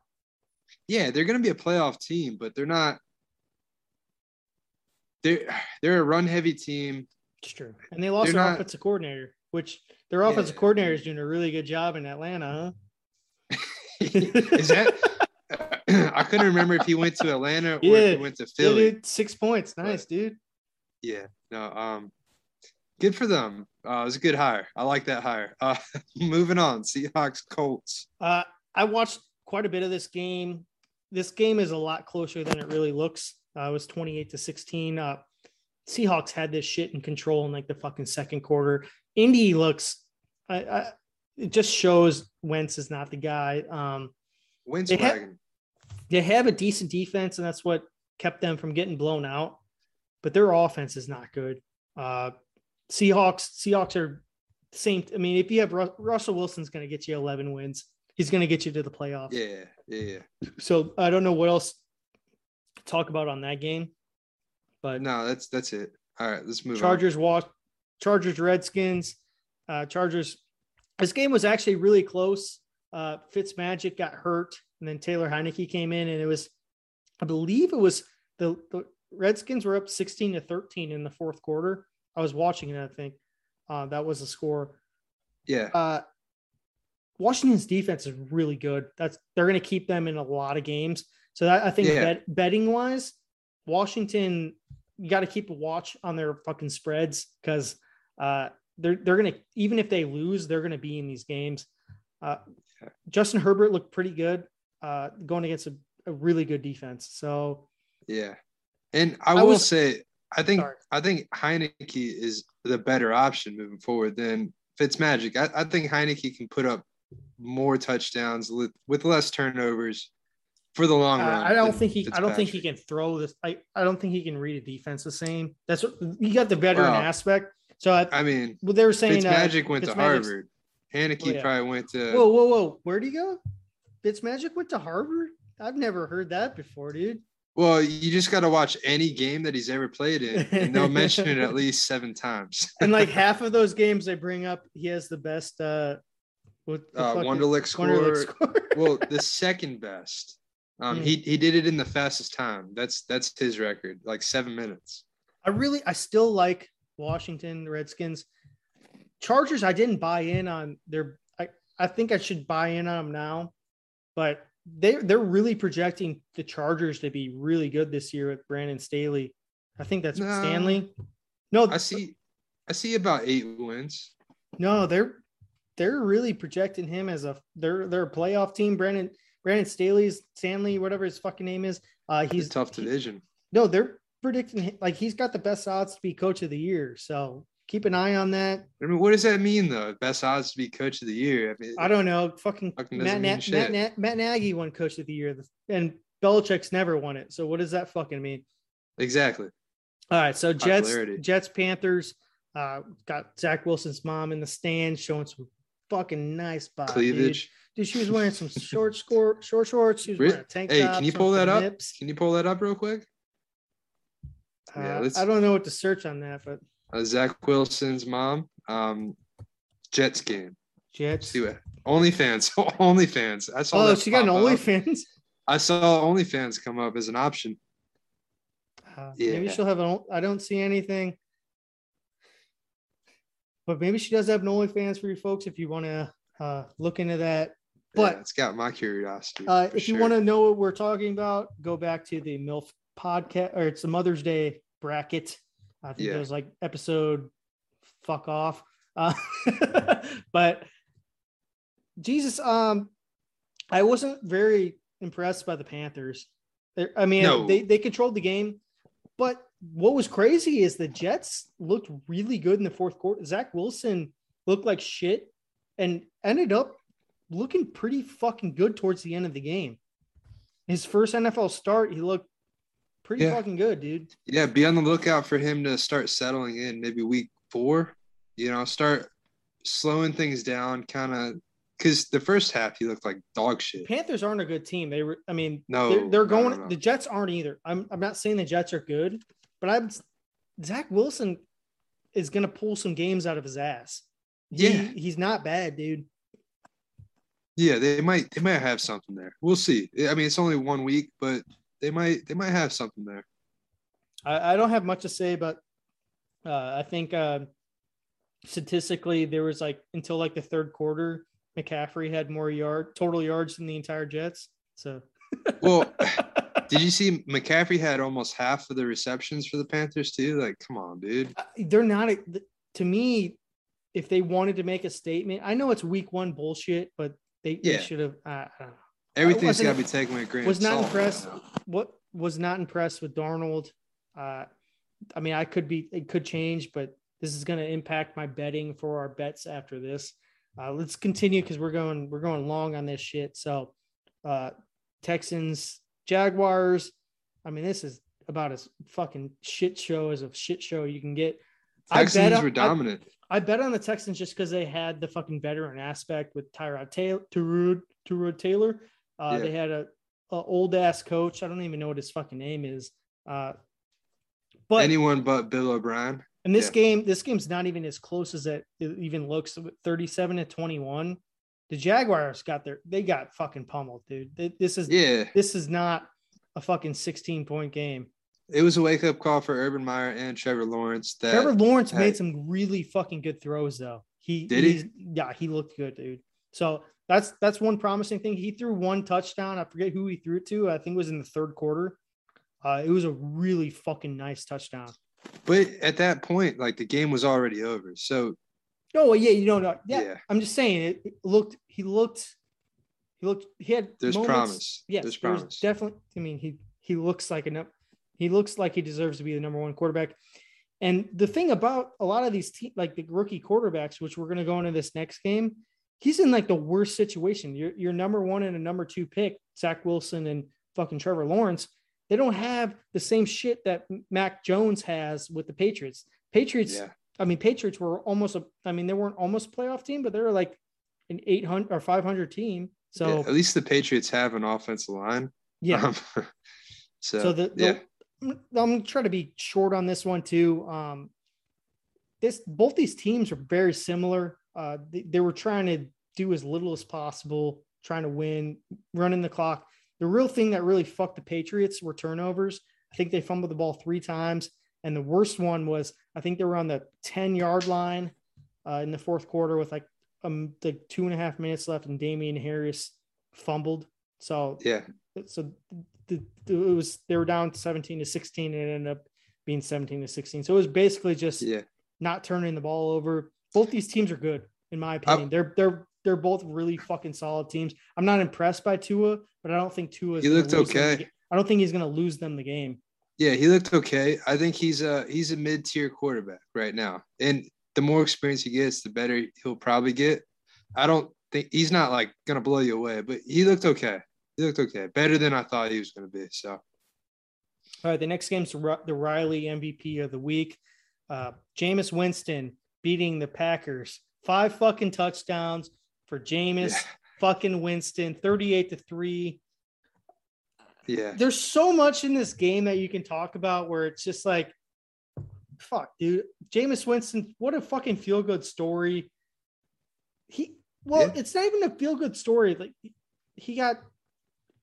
yeah, they're gonna be a playoff team, but they're not they're they're a run heavy team. It's true, and they lost They're their not- offensive coordinator, which their offensive Yeah. coordinator is doing a really good job in Atlanta, huh? is that I couldn't remember if he went to Atlanta or Yeah. if he went to Yeah, Philly. dude, six points. Nice, dude. Yeah, no, um, good for them. Uh, it was a good hire. I like that hire. Uh, moving on, Seahawks Colts. Uh, I watched quite a bit of this game. This game is a lot closer than it really looks. Uh, it was 28 to 16. Uh, Seahawks had this shit in control in like the fucking second quarter. Indy looks, I, I, it just shows Wentz is not the guy. Um, Wentz They ha- they have a decent defense, and that's what kept them from getting blown out. But their offense is not good. Uh, Seahawks, Seahawks are same. I mean, if you have Ru- Russell Wilson's going to get you 11 wins. He's going to get you to the playoffs. Yeah, yeah. So I don't know what else to talk about on that game, but No, that's that's it. All right, let's move Chargers walk, Chargers Redskins, uh, Chargers. This game was actually really close. Uh, Fitzmagic got hurt, and then Taylor Heinicke came in, and it was, I believe it was the, the Redskins were up 16 to 13 in the fourth quarter. I was watching it, I think. Uh, that was the score. Yeah, Uh, Washington's defense is really good. That's they're going to keep them in a lot of games. So that, I think Yeah. bet, betting wise, Washington you got to keep a watch on their fucking spreads because uh, they're they're going to even if they lose, they're going to be in these games. Uh. Justin Herbert looked pretty good uh, going against a, a really good defense. So yeah. And I, I will was- say, I think Sorry. I think Heinicke is the better option moving forward than Fitzmagic. I, I think Heinicke can put up more touchdowns with, with less turnovers for the long Uh, run. I don't think he. I don't think he can throw this. I, I don't think he can read a defense the same. That's what you got the veteran Well, aspect. So I, I mean, well, they were saying uh, Fitzmagic went to Harvard. Heinicke Oh, yeah. probably went to. Whoa, whoa, whoa! Where'd he go? Fitzmagic went to Harvard. I've never heard that before, dude. Well, you just got to watch any game that he's ever played in, and they'll mention it at least seven times. And like half of those games they bring up, he has the best. uh what the Uh, Wonderlic score. Wonderlic score. well, the second best. Um, Hmm. he he did it in the fastest time. That's that's his record, like seven minutes. I really, I still like Washington Redskins. Chargers, I didn't buy in on their. I, I think I should buy in on them now, but they they're really projecting the Chargers to be really good this year with Brandon Staley. I think that's No. Stanley. No, I see, I see about eight wins. no, they're they're really projecting him as a they're they're a playoff team. Brandon Brandon Staley's Stanley, whatever his fucking name is. Uh, He's tough he- division. no, they're predicting like he's got the best odds to be coach of the year. So keep an eye on that. I mean, what does that mean though? Best odds to be coach of the year. I mean, I don't know. Fucking Fucking Matt, Matt, Matt Nagy won coach of the year, and Belichick's never won it. So what does that fucking mean? exactly. All right, so Jets, Popularity. Jets, Panthers. Uh, got Zach Wilson's mom in the stand showing some fucking nice body. Cleavage. Dude, she was wearing some short score, short shorts. She was wearing a tank Hey, top. can you pull that up? nips. Can you pull that up real quick? Yeah, Uh, let's- I don't know what to search on that, but Uh, Zach Wilson's mom. Um, Jets game. Jets. See what? OnlyFans. OnlyFans. I saw. Oh, she got an. OnlyFans. I saw OnlyFans come up as an option. Uh, Maybe she'll have an. I don't see anything. But maybe she does have an OnlyFans for you folks if you want to uh, look into that. But- yeah, it's got my curiosity. Uh, if you want to know what we're talking about, go back to the MILF podcast or it's the Mother's Day bracket. I think Yeah. it was like episode fuck off. Uh, but Jesus, um, I wasn't very impressed by the Panthers. I mean, No. they, they controlled the game, but what was crazy is the Jets looked really good in the fourth quarter. Zach Wilson looked like shit and ended up looking pretty fucking good towards the end of the game. His first NFL start, he looked pretty Yeah. fucking good, dude. Yeah, be on the lookout for him to start settling in maybe week four. You know, start slowing things down, kind of because the first half he looked like dog shit. Panthers aren't a good team. They were, I mean, No, they're, they're no, going. no, no. The Jets aren't either. I'm, I'm not saying the Jets are good, but I'm Zach Wilson is going to pull some games out of his ass. He- Yeah. he's not bad, dude. Yeah, they might they might have something there. We'll see. I mean, it's only one week, but they might they might have something there. I, I don't have much to say, but uh, I think uh, statistically there was like until like the third quarter, McCaffrey had more yard total yards than the entire Jets. So Well, did you see McCaffrey had almost half of the receptions for the Panthers too? Like, come on, dude. Uh, They're not to me. If they wanted to make a statement, I know it's week one bullshit, but they, they should have. Uh, I don't know. Everything's got to be taken with a grain was not salt. impressed. right. What was not impressed with Darnold. Uh, I mean, I could be, it could change, but this is going to impact my betting for our bets after this. Uh, let's continue because we're going, we're going long on this shit. So, uh, Texans, Jaguars. I mean, this is about as fucking shit show as a shit show you can get. I bet Texans on- were I- dominant. I bet on the Texans just because they had the fucking veteran aspect with Tyrod Taylor, Tyrod, Tyrod Taylor. Uh, Yeah. They had a, a old ass coach. I don't even know what his fucking name is. Uh, but Anyone but Bill O'Brien. And this yeah. game, this game's not even as close as it, it even looks. Thirty-seven to twenty-one. The Jaguars got their they got fucking pummeled, dude. This is Yeah, this is not a fucking sixteen point game. it was a wake up call for Urban Meyer and Trevor Lawrence. That Trevor Lawrence hey. made some really fucking good throws though. He Did he? Yeah, he looked good, dude. So that's that's one promising thing. He threw one touchdown. I forget who he threw it to. I think it was in the third quarter. Uh, it was a really fucking nice touchdown. But at that point, like the game was already over. So Oh yeah, you know, no, yeah, Yeah. I'm just saying it, it looked. He looked. He looked. He had. there's moments- promise. Yes, there's there's promise. definitely. I mean, he he looks like enough. He looks like he deserves to be the number one quarterback. And the thing about a lot of these te- like the rookie quarterbacks, which we're going to go into this next game, he's in like the worst situation. Your your number one and a number two pick, Zach Wilson and fucking Trevor Lawrence. They don't have the same shit that Mac Jones has with the Patriots. Patriots. yeah. I mean, Patriots were almost a. I mean, they weren't almost playoff team, but they were like an 800 or 500 team. So yeah. At least the Patriots have an offensive line. yeah. Um, so, So the, the yeah. I'm, I'm gonna try to be short on this one too. Um, this both these teams are very similar. Uh, they, they were trying to do as little as possible, trying to win, running the clock. The real thing that really fucked the Patriots were turnovers. I think they fumbled the ball three times, and the worst one was I think they were on the 10 yard line uh, in the fourth quarter with like um like two and a half minutes left, and Damien Harris fumbled. So yeah. so the, the, it was they were down 17 to 16 and it ended up being 17 to 16 so it was basically just Yeah. not turning the ball over both these teams are good in my opinion they're they're they're both really fucking solid teams i'm not impressed by tua but i don't think tua He looked okay. i don't think he's going to lose them the game Yeah, he looked okay. I think he's a he's a mid tier quarterback right now, and the more experience he gets, the better he'll probably get. I don't think he's not like gonna blow you away, but he looked okay. He looked okay, better than I thought he was gonna be. So all right the next game's the the riley mvp of the week uh Jameis winston beating the packers five fucking touchdowns for Jameis yeah, fucking winston 38 to 3 yeah, there's so much in this game that you can talk about where it's just like, fuck, dude. Jameis Winston, what a fucking feel good story. He, well, Yeah. it's not even a feel good story. Like, he got,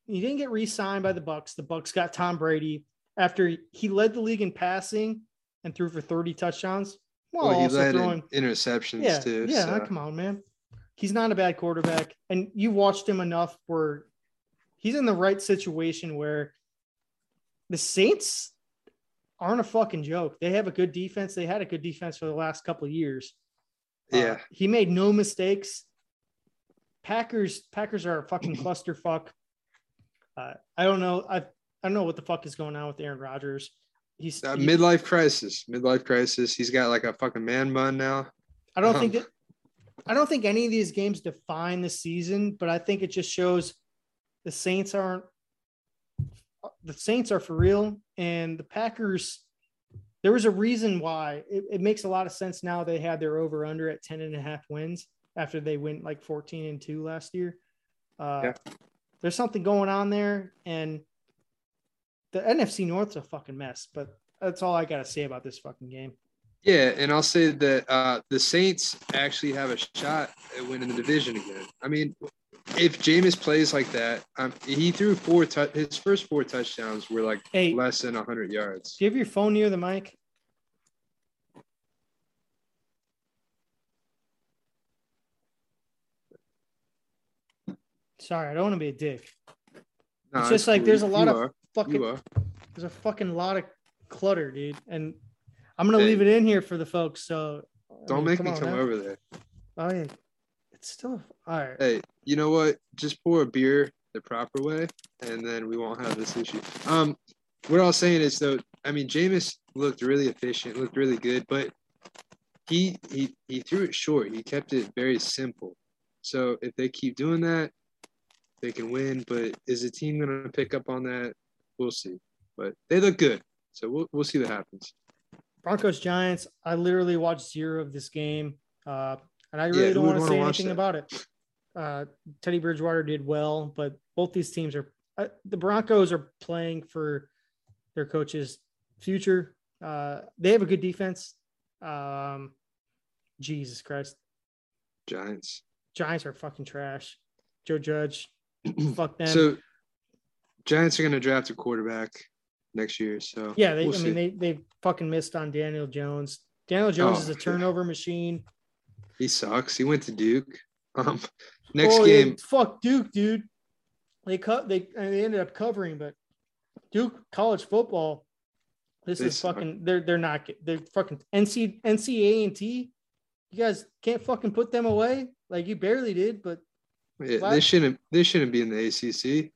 he didn't get re signed by the Bucs. The Bucs got Tom Brady after he led the league in passing and threw for 30 touchdowns. While well, he also throwing, in interceptions yeah, too. yeah, so. come on, man. He's not a bad quarterback, and you watched him enough where he's in the right situation where the Saints aren't a fucking joke. They have a good defense. They had a good defense for the last couple of years. Uh, Yeah. he made no mistakes. Packers, Packers are a fucking clusterfuck. Uh, I don't know. I I don't know what the fuck is going on with Aaron Rodgers. He's Uh, midlife crisis, midlife crisis. He's got like a fucking man bun now. I don't think Um, that I don't think any of these games define the season, but I think it just shows the Saints aren't the Saints are for real and the Packers there was a reason why it, it makes a lot of sense now they had their over under at 10 and a half wins after they went like 14 and 2 last year. Uh, Yeah. There's something going on there, and the NFC North's a fucking mess. But that's all I got to say about this fucking game. Yeah, and I'll say that uh, the Saints actually have a shot at winning the division again. I mean, if Jameis plays like that, um, he threw four. tou his first four touchdowns were like Hey, less than hundred yards. Do you have your phone near the mic? Sorry, I don't want to be a dick. It's just like there's a lot You of are. Fucking there's a fucking lot of clutter, dude. And I'm gonna Hey. leave it in here for the folks. So Don't mean, make me on come over there. Oh yeah, it's still all right. Hey, you know what? Just pour a beer the proper way, and then we won't have this issue. Um, what I was saying is though, I mean, Jameis looked really efficient, looked really good, but he he he threw it short. He kept it very simple. So if they keep doing that, they can win. But is the team going to pick up on that? We'll see. But they look good, so we'll we'll see what happens. Broncos Giants. I literally watched zero of this game, uh, and I really who don't want to say anything that? about it. Uh, Teddy Bridgewater did well, but both these teams are uh, the Broncos are playing for their coach's future. Uh, they have a good defense. Um, Jesus Christ, Giants. Giants are fucking trash. Joe Judge, fuck them. So Giants are going to draft a quarterback next year. So yeah, they, we'll I see. mean they they fucking missed on Daniel Jones. Daniel Jones Oh, is a yeah. turnover machine. He sucks. He went to Duke. Um, next Oh, yeah, game, fuck Duke, dude. They cut. They they ended up covering, but Duke college football. This They is suck. fucking. They're they're not. They're fucking NC NCAA and T. You guys can't fucking put them away like you barely did, but yeah, they shouldn't. They shouldn't be in the ACC.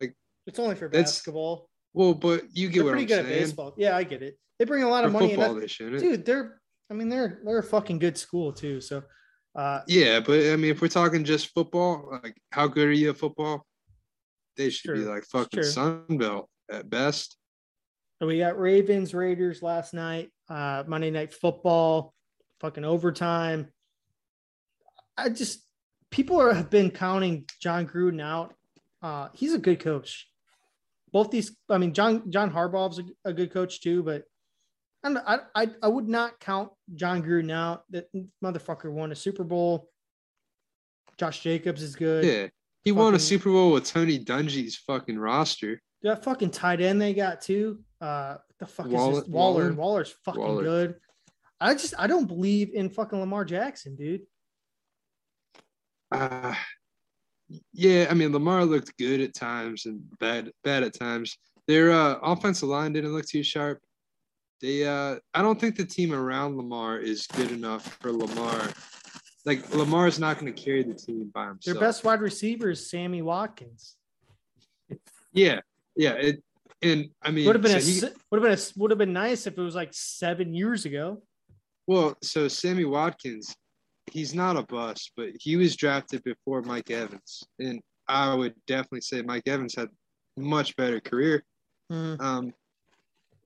Like, it's only for That's- basketball. well, but you get They're what pretty I'm good at saying. baseball. Yeah, I get it. They bring a lot For of money in. football, That, they shouldn't. dude, they're. I mean, they're they're a fucking good school too. So, uh, Yeah, but I mean, if we're talking just football, like how good are you at football? They should be like fucking True. Sun Belt at best. So we got Ravens Raiders last night, uh, Monday Night Football, fucking overtime. I just people are, have been counting Jon Gruden out. Uh, he's a good coach. Both these, I mean, John John Harbaugh's a, a good coach too, but I I I would not count Jon Gruden out. That motherfucker won a Super Bowl. Josh Jacobs is good. Yeah, he won a Super Bowl with Tony Dungy's fucking roster. That fucking tight end they got too. Uh, what the fuck Waller- is this? Waller. Waller? Waller's fucking Waller. good. I just I don't believe in fucking Lamar Jackson, dude. Uh, yeah, I mean Lamar looked good at times and bad bad at times. Their uh, offensive line didn't look too sharp. They uh, I don't think the team around Lamar is good enough for Lamar. Like Lamar is not going to carry the team by himself. Their best wide receiver is Sammy Watkins. Yeah, yeah. It and I mean Would have been so a he- would have been a would have been nice if it was like seven years ago. well, so Sammy Watkins, he's not a bust, but he was drafted before Mike Evans, and I would definitely say Mike Evans had much better career. Mhm. um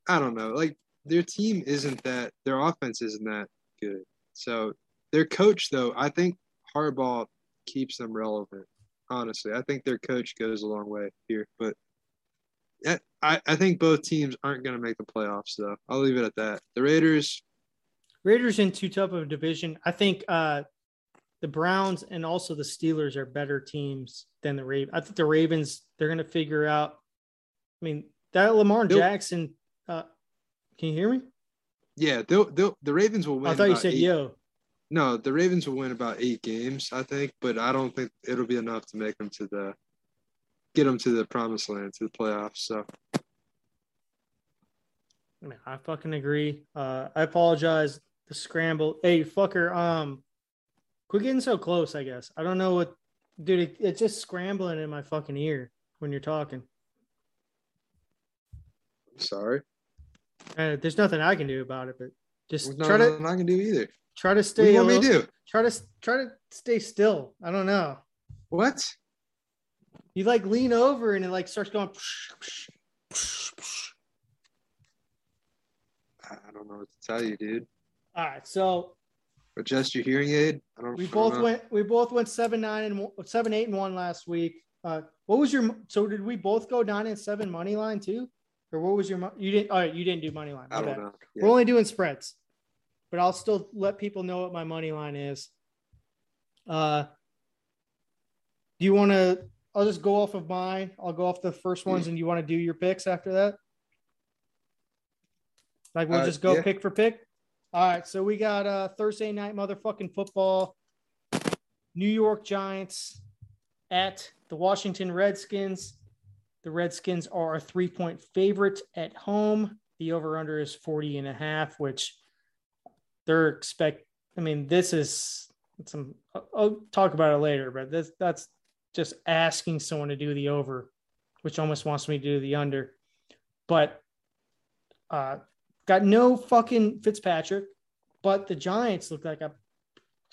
i don't know. Like their team isn't that their offense isn't that good. So their coach though i think harbaugh keeps them relevant honestly. I think their coach goes a long way here but I, I think both teams aren't going to make the playoffs though. I'll leave it at that. The raiders Raiders in too tough of a division. I think uh, the Browns and also the Steelers are better teams than the Ravens. I think the Ravens they're going to figure out. I mean that Lamar They'll- Jackson. Uh, can you hear me? yeah they'll, they'll, the ravens will win I thought you said eight- yo. no the ravens will win about eight games i think but i don't think it'll be enough to make them to the get them to the promised land to the playoffs so I mean, I fucking agree. Uh, I apologize. The scramble. Hey, fucker. Um, quit getting so close. I guess I don't know what, dude. It, it's just scrambling in my fucking ear when you're talking. sorry Uh, there's nothing I can do about it, but just There's try to I can do either. try to stay. What do you want me to do? Try to try to stay still. I don't know. What? You like lean over and it like starts going. I don't know what to tell you, dude. All right, so Adjust your hearing aid. I don't. we I don't both know. went. We both went seven nine and seven eight and one last week. Uh, what was your? So did we both go nine and seven money line too, or what was your? You didn't. All right, you didn't do money line. I don't know. We're only doing spreads, but I'll still let people know what my money line is. Uh, do you want to? I'll just go off of mine. I'll go off the first ones, and you want to do your picks after that? Like we'll Uh, just go yeah. pick for pick. All right, so we got uh Thursday night motherfucking football. New York Giants at the Washington Redskins. The Redskins are a three point favorite at home. The over under is 40 and a half, which they're expect. I mean, this is some, I'll talk about it later, but this, that's just asking someone to do the over, which almost wants me to do the under. But uh, got no fucking Fitzpatrick, but the Giants look like a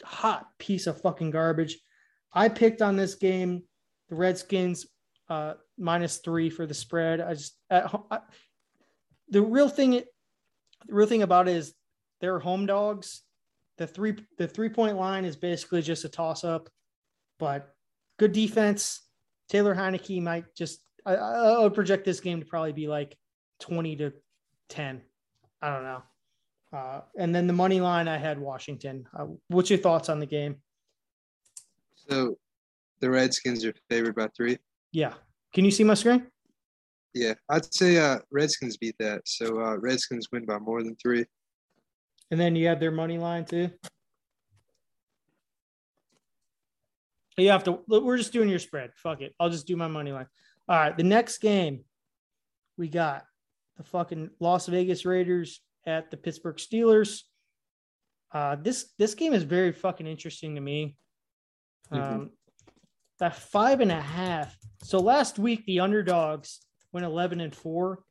hot piece of fucking garbage. I picked on this game, the Redskins uh, minus three for the spread. I just at, I, the real thing, the real thing about it is they're home dogs. The three the three point line is basically just a toss up, but good defense. Taylor Heinicke might just I, I would project this game to probably be like twenty to ten. I don't know. Uh, and then the money line, I had Washington. Uh, what's your thoughts on the game? So, the Redskins are favored by three. Yeah. Can you see my screen? Yeah, I'd say uh, Redskins beat that. So uh, Redskins win by more than three. And then you have their money line too. You have to. We're just doing your spread. Fuck it. I'll just do my money line. All right. The next game, we got the fucking Las Vegas Raiders at the Pittsburgh Steelers. Uh, this this game is very fucking interesting to me. Um, mm-hmm. That five and a half. So last week the underdogs went eleven and four,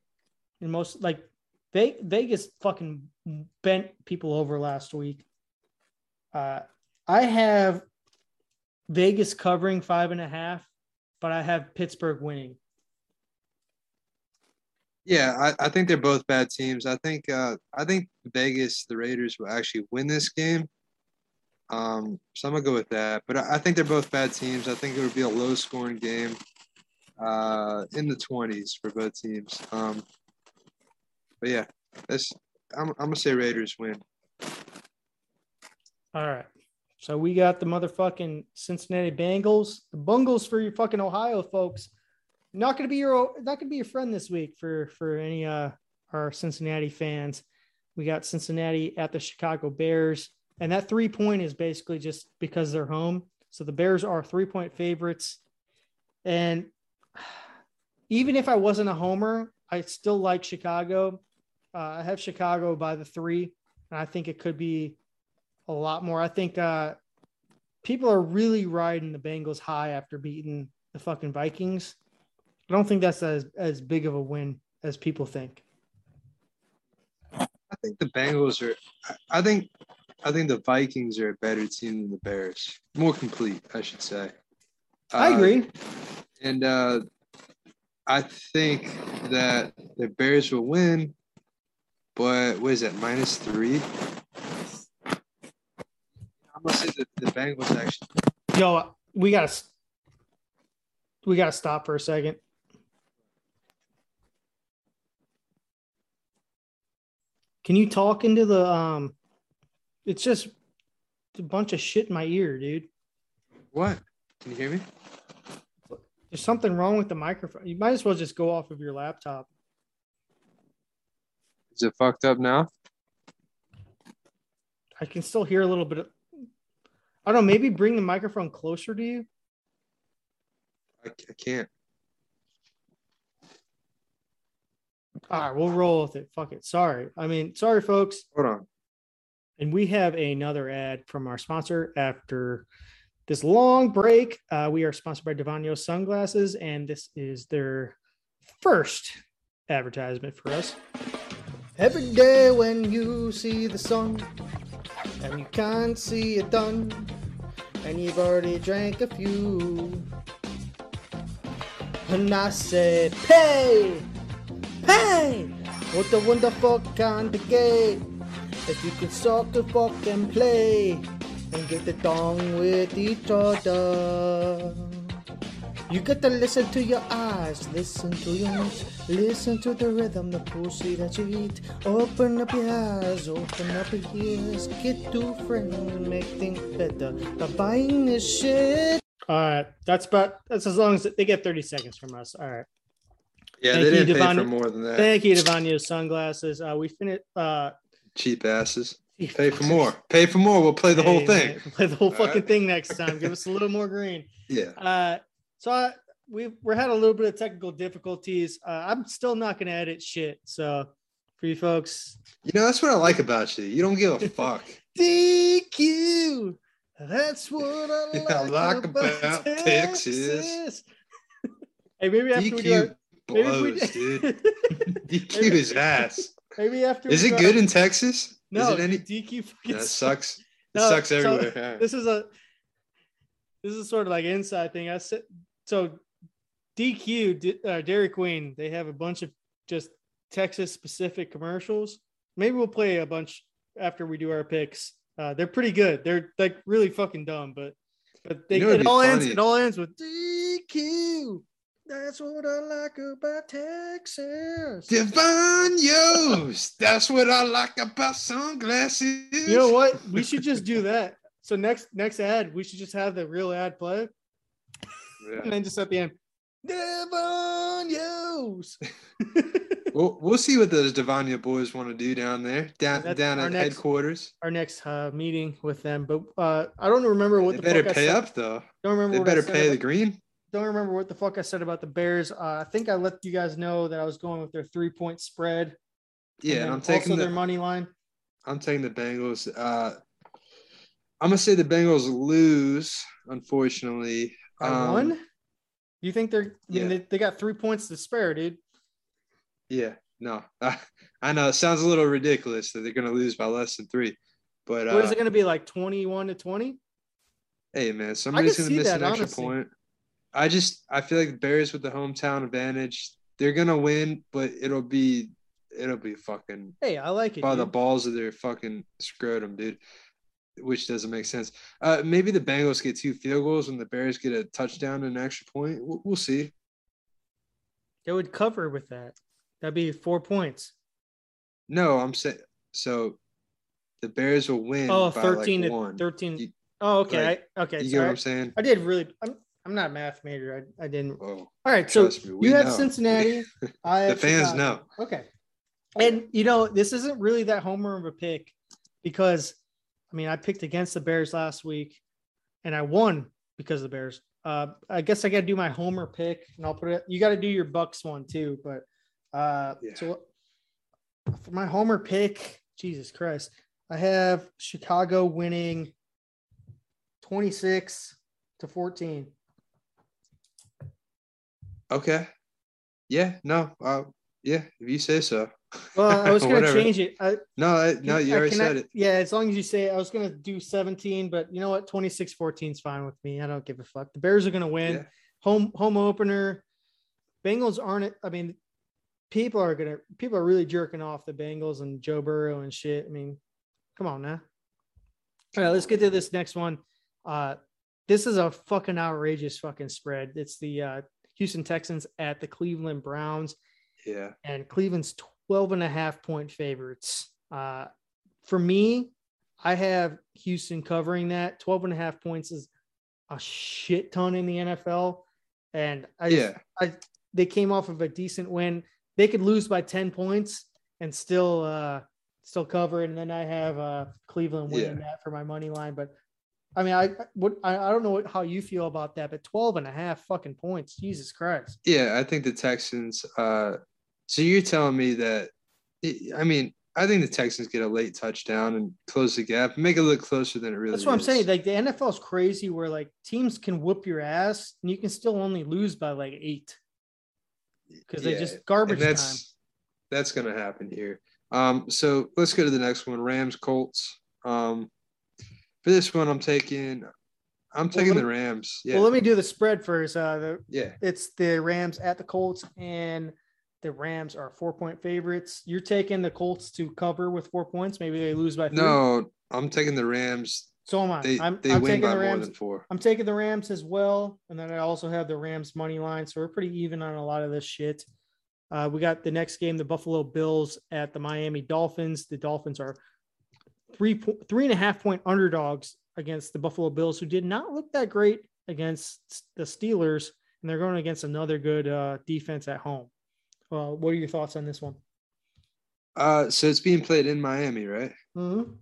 and most like Vegas fucking bent people over last week. Uh, I have Vegas covering five and a half, but I have Pittsburgh winning. Yeah, I, I think they're both bad teams. I think uh, I think Vegas, the Raiders, will actually win this game. Um, so I'm gonna go with that. But I, I think they're both bad teams. I think it would be a low scoring game, uh, in the 20s for both teams. Um, but yeah, this I'm, I'm gonna say Raiders win. All right. So we got the motherfucking Cincinnati Bengals, the Bungles for your fucking Ohio folks. Not gonna be your not gonna be your friend this week for for any uh our Cincinnati fans. We got Cincinnati at the Chicago Bears, and that three point is basically just because they're home. So the Bears are three point favorites, and even if I wasn't a homer, I still like Chicago uh, I have Chicago by the three, and I think it could be a lot more. I think uh, people are really riding the Bengals high after beating the fucking Vikings. I don't think that's as, as big of a win as people think. I think the Bengals are. I think. I think the Vikings are a better team than the Bears. More complete, I should say. I uh, agree. And uh, I think that the Bears will win but what is it, minus three? How much say it? The Bengals actually. Yo, we gotta we gotta stop for a second. Can you talk into the um? It's just a bunch of shit in my ear, dude. What? Can you hear me? There's something wrong with the microphone. You might as well just go off of your laptop. Is it fucked up now? I can still hear a little bit. Of, I don't know. Maybe bring the microphone closer to you. I, I can't. All right, we'll roll with it. Fuck it. Sorry. I mean, sorry, folks. Hold on. And we have another ad from our sponsor after this long break. Uh, we are sponsored by Devanio Sunglasses, and this is their first advertisement for us. Every day when you see the sun and you can't see it done, and you've already drank a few. And I say, pay, pay, what a wonderful kind of game. If you can the fuck and play and get on with each other. You got to listen to your eyes, listen to your nose, listen to the rhythm, the pussy that you eat. Open up your eyes, open up your ears, get two friends, and make things better by buying this shit. All right, that's about that's as long as they get 30 seconds from us. All right. Yeah, Thank they didn't pay for more than that. Thank you, Devanio Sunglasses. Uh, we finished. Uh, Cheap asses. Pay for more. Pay for more. We'll play the hey, whole thing. Man, play the whole All fucking right. thing next time. Give us a little more green. Yeah. Uh, so I, we we're had a little bit of technical difficulties. Uh, I'm still not gonna edit shit. So for you folks, You know, that's what I like about you. You don't give a fuck. DQ. That's what I like, I like about, about Texas. Texas. hey, maybe after we do our, DQ maybe we blows, dude. DQ is ass. maybe after Is it good in Texas? no Is it any? DQ fucking That sucks. It No, sucks so- everywhere. yeah. this is a this is sort of like inside thing. I said so. DQ, uh, Dairy Queen, they have a bunch of just Texas specific commercials. Maybe we'll play a bunch after we do our picks. Uh, they're pretty good. They're like really fucking dumb, but but they You know it all ends it all ends with DQ. That's what I like about Texas. Divine Yost. That's what I like about sunglasses. You know what? We should just do that. So next next ad, we should just have the real ad play. Yeah. and then just at the end, Devon Yos. We'll, we'll see what those Divania boys want to do down there, down That's down at next- headquarters. Our next uh, meeting with them, but uh, I don't remember what They the better pay up though. Don't remember. They what I better said pay the green. Don't remember what the fuck I said about the Bears. Uh, I think I let you guys know that I was going with their three point spread. Yeah, and I'm also taking their money line. I'm taking the Bengals. Uh, I'm gonna say the Bengals lose, unfortunately. By Um, one. You think they're? I mean, yeah. they, they got three points to spare, dude. Yeah, no, I know it sounds a little ridiculous that they're gonna lose by less than three, but What is uh, it going to be like? Twenty-one to twenty. hey man, somebody's gonna miss that, an extra honestly. point. I just I feel like the Bears with the hometown advantage, they're gonna win, but it'll be it'll be fucking Hey, I like it. by the balls of their fucking scrotum, dude. Which doesn't make sense. Uh, maybe the Bengals get two field goals and the Bears get a touchdown and an extra point. We'll, we'll see. They would cover with that. That'd be four points. No, I'm saying so. The Bears will win. Oh, by 13 like to one. 13. You- oh, okay. like, I, okay. You so get what I'm saying? I did really. I'm, I'm not a math major. I, I didn't. All right. So me, you have know. Cincinnati. I the have fans Chicago. know. Okay. And you know, this isn't really that homer of a pick because I mean, I picked against the Bears last week and I won because of the Bears. Uh, I guess I got to do my homer pick and I'll put it, you got to do your Bucs one too. But uh, Yeah. so for my homer pick, Jesus Christ, I have Chicago winning 26 to 14. Okay. Yeah. No. Uh, yeah. If you say so. Well, I was going to change it. I, No. I, no. You I already cannot- said it. Yeah, as long as you say it. I was gonna do 17, but you know what? 26 14 is fine with me. I don't give a fuck. The Bears are gonna win. Yeah. Home home opener. Bengals aren't I mean, people are gonna people are really jerking off the Bengals and Joe Burrow and shit. I mean, come on now. All right, let's get to this next one. Uh this is a fucking outrageous fucking spread. It's the uh Houston Texans at the Cleveland Browns Yeah. and Cleveland's 12 and a half point favorites. Uh, for me, I have Houston covering that. 12 and a half points is a shit ton in the NFL. And I, Yeah. I, they came off of a decent win. They could lose by 10 points and still, uh, still cover. And then I have, uh, Cleveland winning that for my money line. But I mean, I, what, I, I don't know what, how you feel about that, but 12 and a half fucking points. Jesus Christ. Yeah, I think the Texans. Uh, so you're telling me that? I mean, I think the Texans get a late touchdown and close the gap, make it look closer than it really. That's what I'm saying. Like the NFL is crazy where like teams can whoop your ass and you can still only lose by like eight because they Yeah, just and garbage time. that's that's gonna happen here. Um, so let's go to the next one. Rams Colts. Um, for this one, I'm taking. I'm taking let the Rams. Yeah, Well, let me do the spread first. Uh, the, yeah, it's the Rams at the Colts, and the Rams are four point favorites. You're taking the Colts to cover with four points. Maybe they lose by three. no, I'm taking the Rams. so am I. They I'm, they I'm win taking by the more Rams. than four. I'm taking the Rams as well, and then I also have the Rams money line. So we're pretty even on a lot of this shit. Uh, we got the next game, the Buffalo Bills at the Miami Dolphins. The Dolphins are three three and a half point underdogs against the Buffalo Bills, who did not look that great against the Steelers, and they're going against another good uh, defense at home. Uh, what are your thoughts on this one? Uh, so it's being played in Miami, right? Mm-hmm.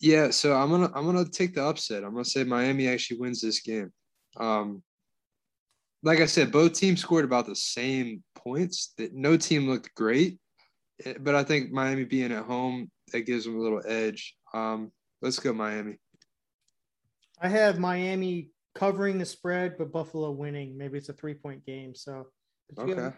Yeah, so I'm gonna I'm gonna take the upset. I'm gonna say Miami actually wins this game. Um, like I said, both teams scored about the same points. That no team looked great, but I think Miami being at home that gives them a little edge. Um, let's go Miami. I have Miami covering the spread, but Buffalo winning. Maybe it's a three point game. So okay.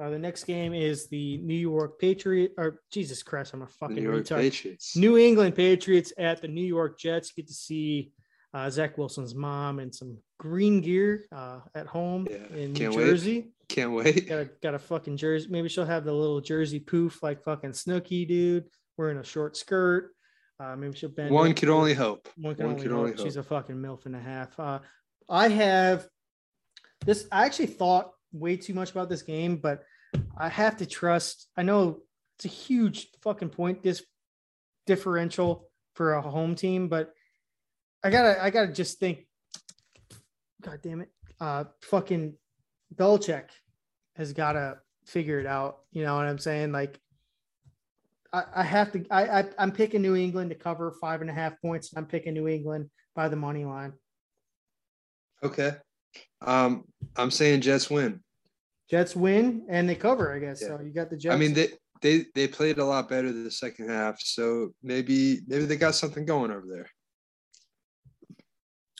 Uh, the next game is the New York Patriot or Jesus Christ, I'm a fucking New retard. Patriots. New England Patriots at the New York Jets. Get to see uh, Zach Wilson's mom and some green gear uh, at home Yeah, in New can't wait. Jersey. Can't wait. Got a got a fucking jersey. Maybe she'll have the little jersey poof like fucking Snooki, dude, wearing a short skirt. Uh, maybe she'll bend. One could only hope. One one only could hope. only She's a fucking milf and a half. Uh, I have this. I actually thought way too much about this game, but I have to trust. I know it's a huge fucking point this differential for a home team, but I gotta. I gotta just think. God damn it! Uh, fucking Belichick has got to figure it out. You know what I'm saying? Like, I, I have to. I, I I'm picking New England to cover five and a half points. I'm picking New England by the money line. Okay. Um, I'm saying Jets win. Jets win and they cover. I guess Yeah. so. You got the Jets. I mean, they they they played a lot better the second half, so maybe maybe they got something going over there.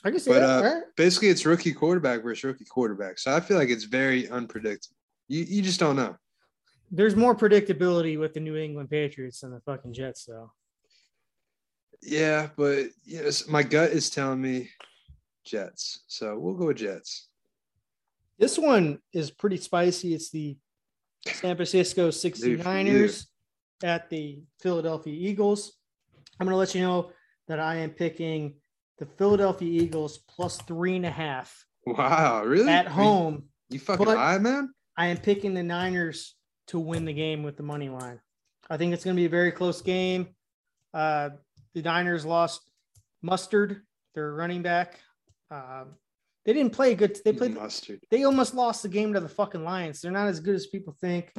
I can see but, that. uh, all right. Basically, it's rookie quarterback versus rookie quarterback, so I feel like it's very unpredictable. You you just don't know. There's more predictability with the New England Patriots than the fucking Jets, though. Yeah, but yes, my gut is telling me Jets, so we'll go with Jets. This one is pretty spicy. It's the San Francisco 69ers at the Philadelphia Eagles. I'm going to let you know that I am picking the Philadelphia Eagles plus three and a half Wow, really? at home. You, fucking lie, man. I am picking the Niners to win the game with the money line. I think it's going to be a very close game. Uh, the Niners lost Mustard, their running back. Um, they didn't play good. They played. mustard. They almost lost the game to the fucking Lions. They're not as good as people think.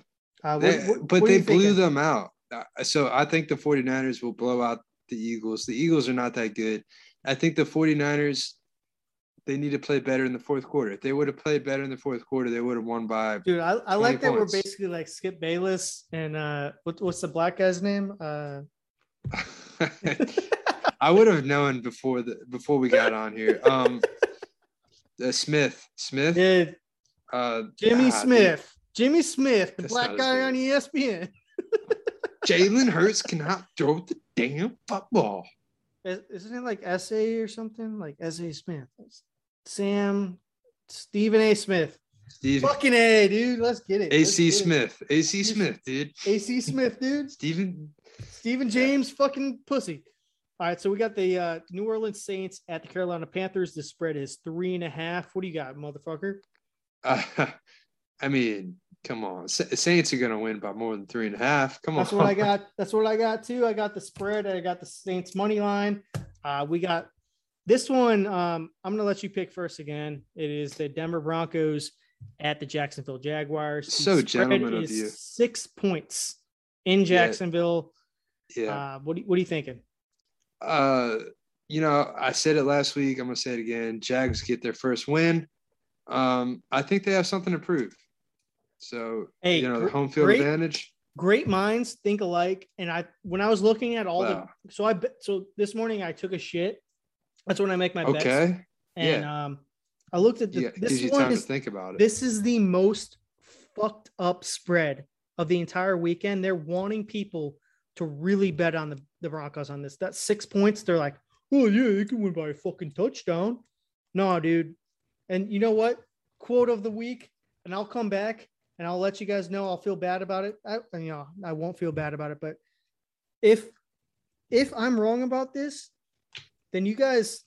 Uh, what- They- what- but what they blew thinking? them out. Uh, So I think the 49ers will blow out the Eagles. The Eagles are not that good. I think the 49ers, they need to play better in the fourth quarter. If they would have played better in the fourth quarter, they would have won by. Dude, I, I like 20 that we're basically like Skip Bayless and uh, what, what's the black guy's name? Uh, I would have known before the before we got on here. Um, uh, Smith, Smith, yeah, uh, Jimmy Smith. Jimmy Smith, the That's black guy on ESPN. Jalen Hurts cannot throw the damn football. Is- Isn't it like S.A. or something? Like S.A. Smith. Sam Stephen A. Smith. Steve, Fucking A, dude. Let's get it. AC. Smith, AC Smith, dude. AC Smith, dude. Steven, Stephen James, fucking pussy. All right, so we got the uh, New Orleans Saints at the Carolina Panthers. The spread is three and a half. What do you got, motherfucker? uh, I mean, come on, Saints are gonna win by more than three and a half. Come That's on, that's what I got. That's what I got too. I got the spread. I got the Saints money line. Uh, we got this one. Um, I'm gonna let you pick first again. It is the Denver Broncos at the Jacksonville Jaguars. The So spread gentleman of you. Six points in Jacksonville. Yeah. Uh, what do you, what are you thinking? Uh, you know, I said it last week. I'm gonna say it again. Jags get their first win. Um, I think they have something to prove. So Hey, you know, the home field great- advantage. Great minds think alike. And I when I was looking at all Wow. the so I bet so this morning I took a shit. That's when I make my bets. Okay. And um, I looked at the, Yeah, this gives one time is to think about it. This is the most fucked up spread of the entire weekend. They're wanting people to really bet on the, the Broncos on this. That's six points. They're like, oh, yeah, they can win by a fucking touchdown. No, dude. And you know what? Quote of the week, and I'll come back and I'll let you guys know I'll feel bad about it. I, you know, I won't feel bad about it, but if if I'm wrong about this, then you guys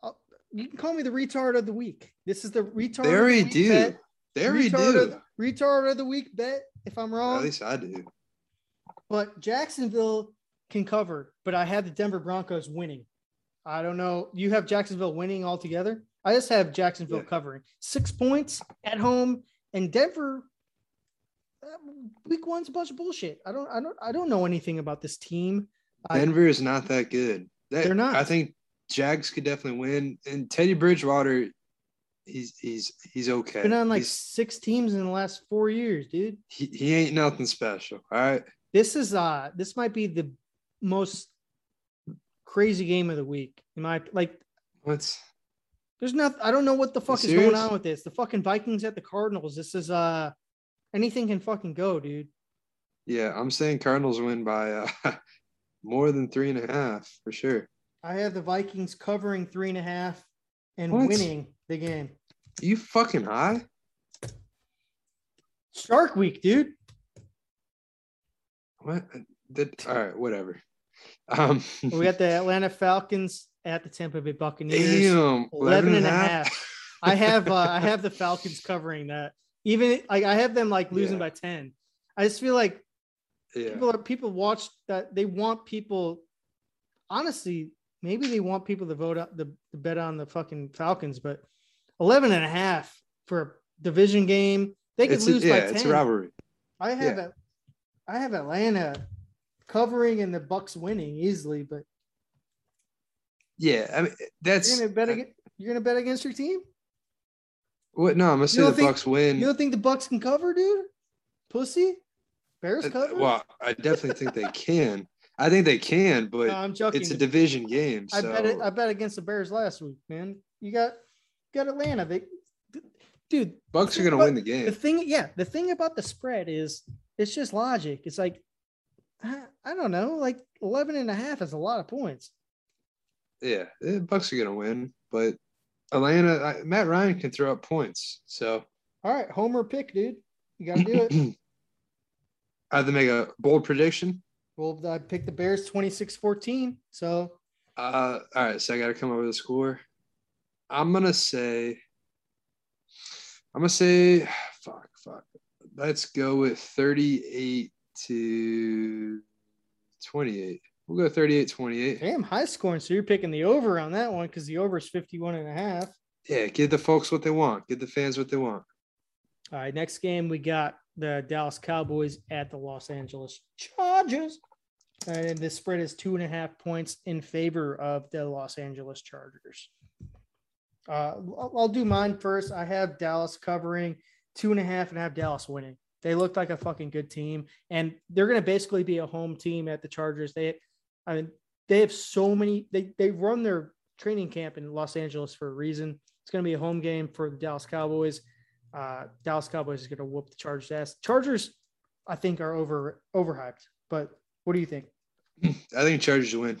I'll- you can call me the retard of the week. This is the retard. They of the do. bet. Retard do. Of, retard of the week bet. If I'm wrong, At least I do. but Jacksonville can cover. But I had the Denver Broncos winning. I don't know. You have Jacksonville winning altogether. I just have Jacksonville Yeah. covering six points at home, and Denver. uh, Week one's a bunch of bullshit. I don't. I don't. I don't know anything about this team. I- Denver is not that good. They- They're not. I think Jags could definitely win. And Teddy Bridgewater, he's he's he's okay. Been on like He's- six teams in the last four years, dude. he, he ain't nothing special. All right. This is uh this might be the most crazy game of the week. In my like What's there's nothing I don't know what the fuck is going on with this. The fucking Vikings at the Cardinals. This is uh anything can fucking go, dude. yeah? I'm saying Cardinals win by uh, more than three and a half for sure. I have the Vikings covering three and a half and What? winning the game. you fucking high? Shark week, dude. What? That, all right, whatever. Um, We got the Atlanta Falcons at the Tampa Bay Buccaneers. damn, 11 and a half. I have uh, I have the Falcons covering that. Even like I have them like losing Yeah. by 10. I just feel like Yeah, people are people watch that they want people honestly, maybe they want people to vote up the, the bet on the fucking Falcons, but 11 and a half for a division game. They could it's a, lose yeah, by 10. it's a rivalry. I have it. I have Atlanta covering and the Bucs winning easily, but Yeah, I mean that's you're gonna bet against, you're gonna bet against your team. what. No, I'm gonna say the think- Bucs win. You don't think the Bucs can cover, dude? Pussy, Bears Uh, cover. Well, I definitely think they can. I think they can, but No, it's a division game. I bet it, I bet against the Bears last week, man. You got you got Atlanta. They, dude, Bucs are gonna but win the game. the thing, yeah, the thing about the spread is it's just logic. It's like I, I don't know, like 11 and a half is a lot of points. Yeah, Bucs are gonna win, but Atlanta, I, Matt Ryan can throw up points. So All right, Homer pick, dude. You got to do it. I have to make a bold prediction. well, I picked the Bears 26-14. So Uh, all right, so I got to come up with a score. I'm gonna say, I'm gonna say, fuck, fuck. Let's go with 38 to 28. We'll go 38 28. damn high scoring. So you're picking the over on that one because the over is 51 and a half. Yeah, give the folks what they want. Give the fans what they want. All right, next game we got the Dallas Cowboys at the Los Angeles Chargers. And the spread is two and a half points in favor of the Los Angeles Chargers. Uh, I'll, do mine first. I have Dallas covering two and a half and I have Dallas winning. They look like a fucking good team, and they're going to basically be a home team at the Chargers. They, I mean, they have so many. They they run their training camp in Los Angeles for a reason. It's going to be a home game for the Dallas Cowboys. Uh, Dallas Cowboys is going to whoop the Chargers' ass. Chargers, I think, are over overhyped. But what do you think? I think Chargers win.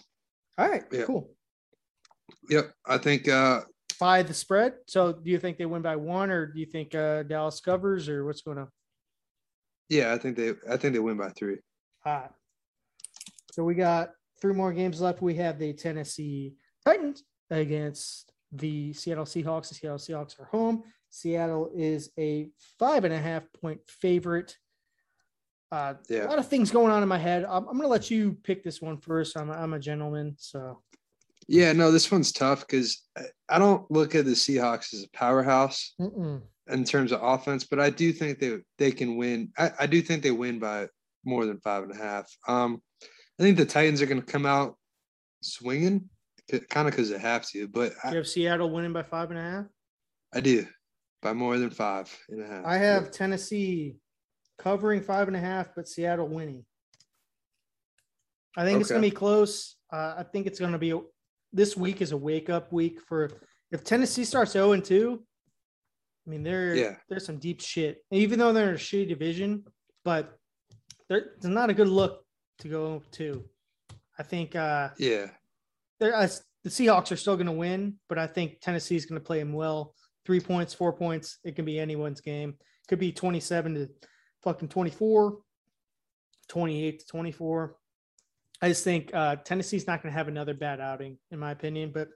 All right, Yeah. cool. Yep. I think uh By the spread. So, do you think they win by one, or do you think uh, Dallas covers, or what's going on? yeah, I think they I think they win by three. All right. So we got three more games left. We have the Tennessee Titans against the Seattle Seahawks. The Seattle Seahawks are home. Seattle is a five and a half point favorite. Uh, Yeah. A lot of things going on in my head. I'm, I'm going to let you pick this one first. I'm, a- I'm a gentleman. So, Yeah, no, this one's tough because I don't look at the Seahawks as a powerhouse mm-mm. in terms of offense, but I do think they they can win. I, I do think they win by more than five and a half. Um, I think the Titans are going to come out swinging, kind of because they have to, but you I, have Seattle winning by five and a half. I do by more than five and a half. I have Tennessee covering five and a half, but Seattle winning. I think it's going to be close. Uh, I think it's going to be this week is a wake up week for if Tennessee starts 0 and 2. I mean, they're Yeah. there's some deep shit, even though they're in a shitty division, but they're, it's not a good look to go to. I think uh, yeah, uh, the Seahawks are still going to win, but I think Tennessee is going to play them well. Three points, four points. It can be anyone's game. Could be 27 to fucking 24, 28 to 24. I just think uh, Tennessee's not going to have another bad outing, in my opinion. But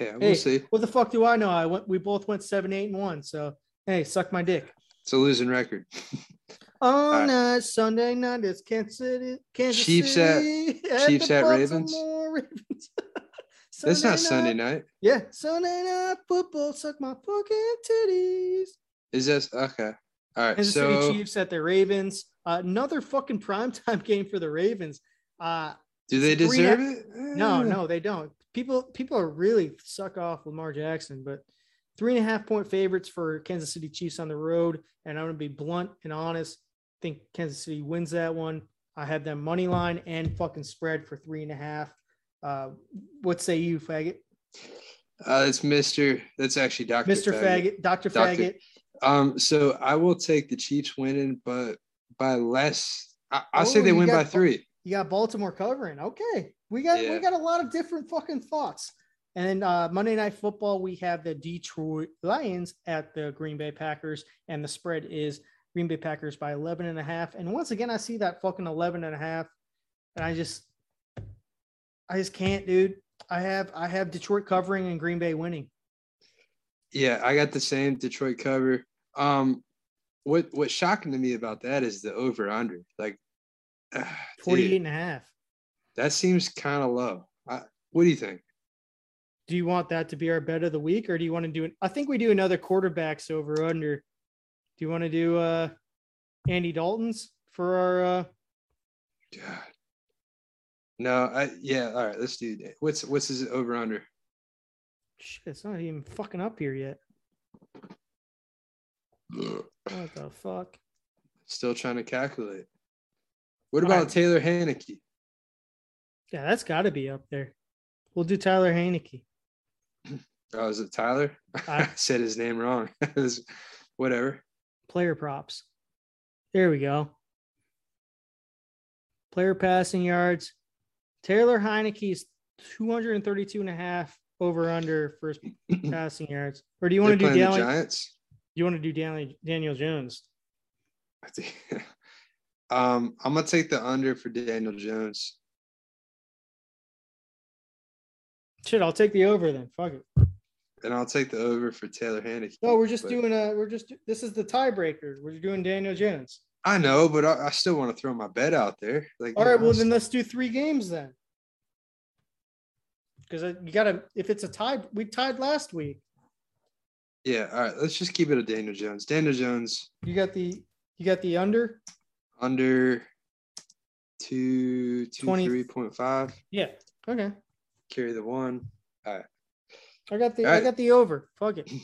yeah, we'll hey, see. what the fuck do I know? I went. We both went seven, eight, and one. So hey, suck my dick. It's a losing record. On right. uh, Sunday night, it's Kansas City. Kansas Chiefs at- City Chiefs at Ravens? Ravens. That's not Sunday night. night. Yeah, Sunday night football, suck my fucking titties. Is this okay? All right. Kansas so City Chiefs at the Ravens. Uh, another fucking primetime game for the Ravens. Uh, Do they deserve it? No, Eh. no, they don't. People people are really suck off Lamar Jackson, but three and a half point favorites for Kansas City Chiefs on the road. And I'm gonna be blunt and honest. Think Kansas City wins that one. I have them money line and fucking spread for three and a half. Uh, what say you, faggot? Uh, it's Mister. That's actually Doctor. Mr. Faggot, Dr. Doctor- Faggot. Um, so I will take the Chiefs winning, but by less. I, I'll Oh, say they win got by three. You got Baltimore covering. Okay. We got Yeah. we got a lot of different fucking thoughts. And then uh, Monday Night Football, we have the Detroit Lions at the Green Bay Packers, and the spread is Green Bay Packers by 11 and a half. And once again, I see that fucking 11 and a half, and I just, I just can't, dude. I have I have Detroit covering and Green Bay winning. Yeah, I got the same Detroit cover. Um, what what's shocking to me about that is the over under. Like, ah, 48 dude, and a half. that seems kind of low. I, what do you think? Do you want that to be our bet of the week, or do you want to do it? I think we do another quarterbacks over under. Do you want to do uh Andy Dalton's for our uh God. No, I yeah. All right, let's do that. What's what's his over under? shit, it's not even fucking up here yet. What the fuck? Still trying to calculate. What about right. Taylor Heinicke? Yeah, that's gotta be up there. We'll do Tyler Heinicke. Oh, is it Tyler? I I- said his name wrong. It's- Whatever. Player props. There we go. Player passing yards. Taylor Heinicke's 232 and a half over under first passing yards. Or do you want to They're do playing the Daniel? Giants. You want to do Daniel, Daniel Jones? Um, I'm gonna take the under for Daniel Jones. Shit, I'll take the over then. Fuck it. And I'll take the over for Taylor Heinicke. No, we're just But- doing a. We're just. This is the tiebreaker. We're doing Daniel Jones. I know, but I, I still want to throw my bet out there. Like, All right. Well, then let's do three games then. Because you gotta. If it's a tie, we tied last week. yeah. All right, let's just keep it a Daniel Jones. Daniel Jones You got the. You got the under. under two two 20 three point five. Yeah. Okay. Carry the one. I got the. All I got the over. Fuck it. And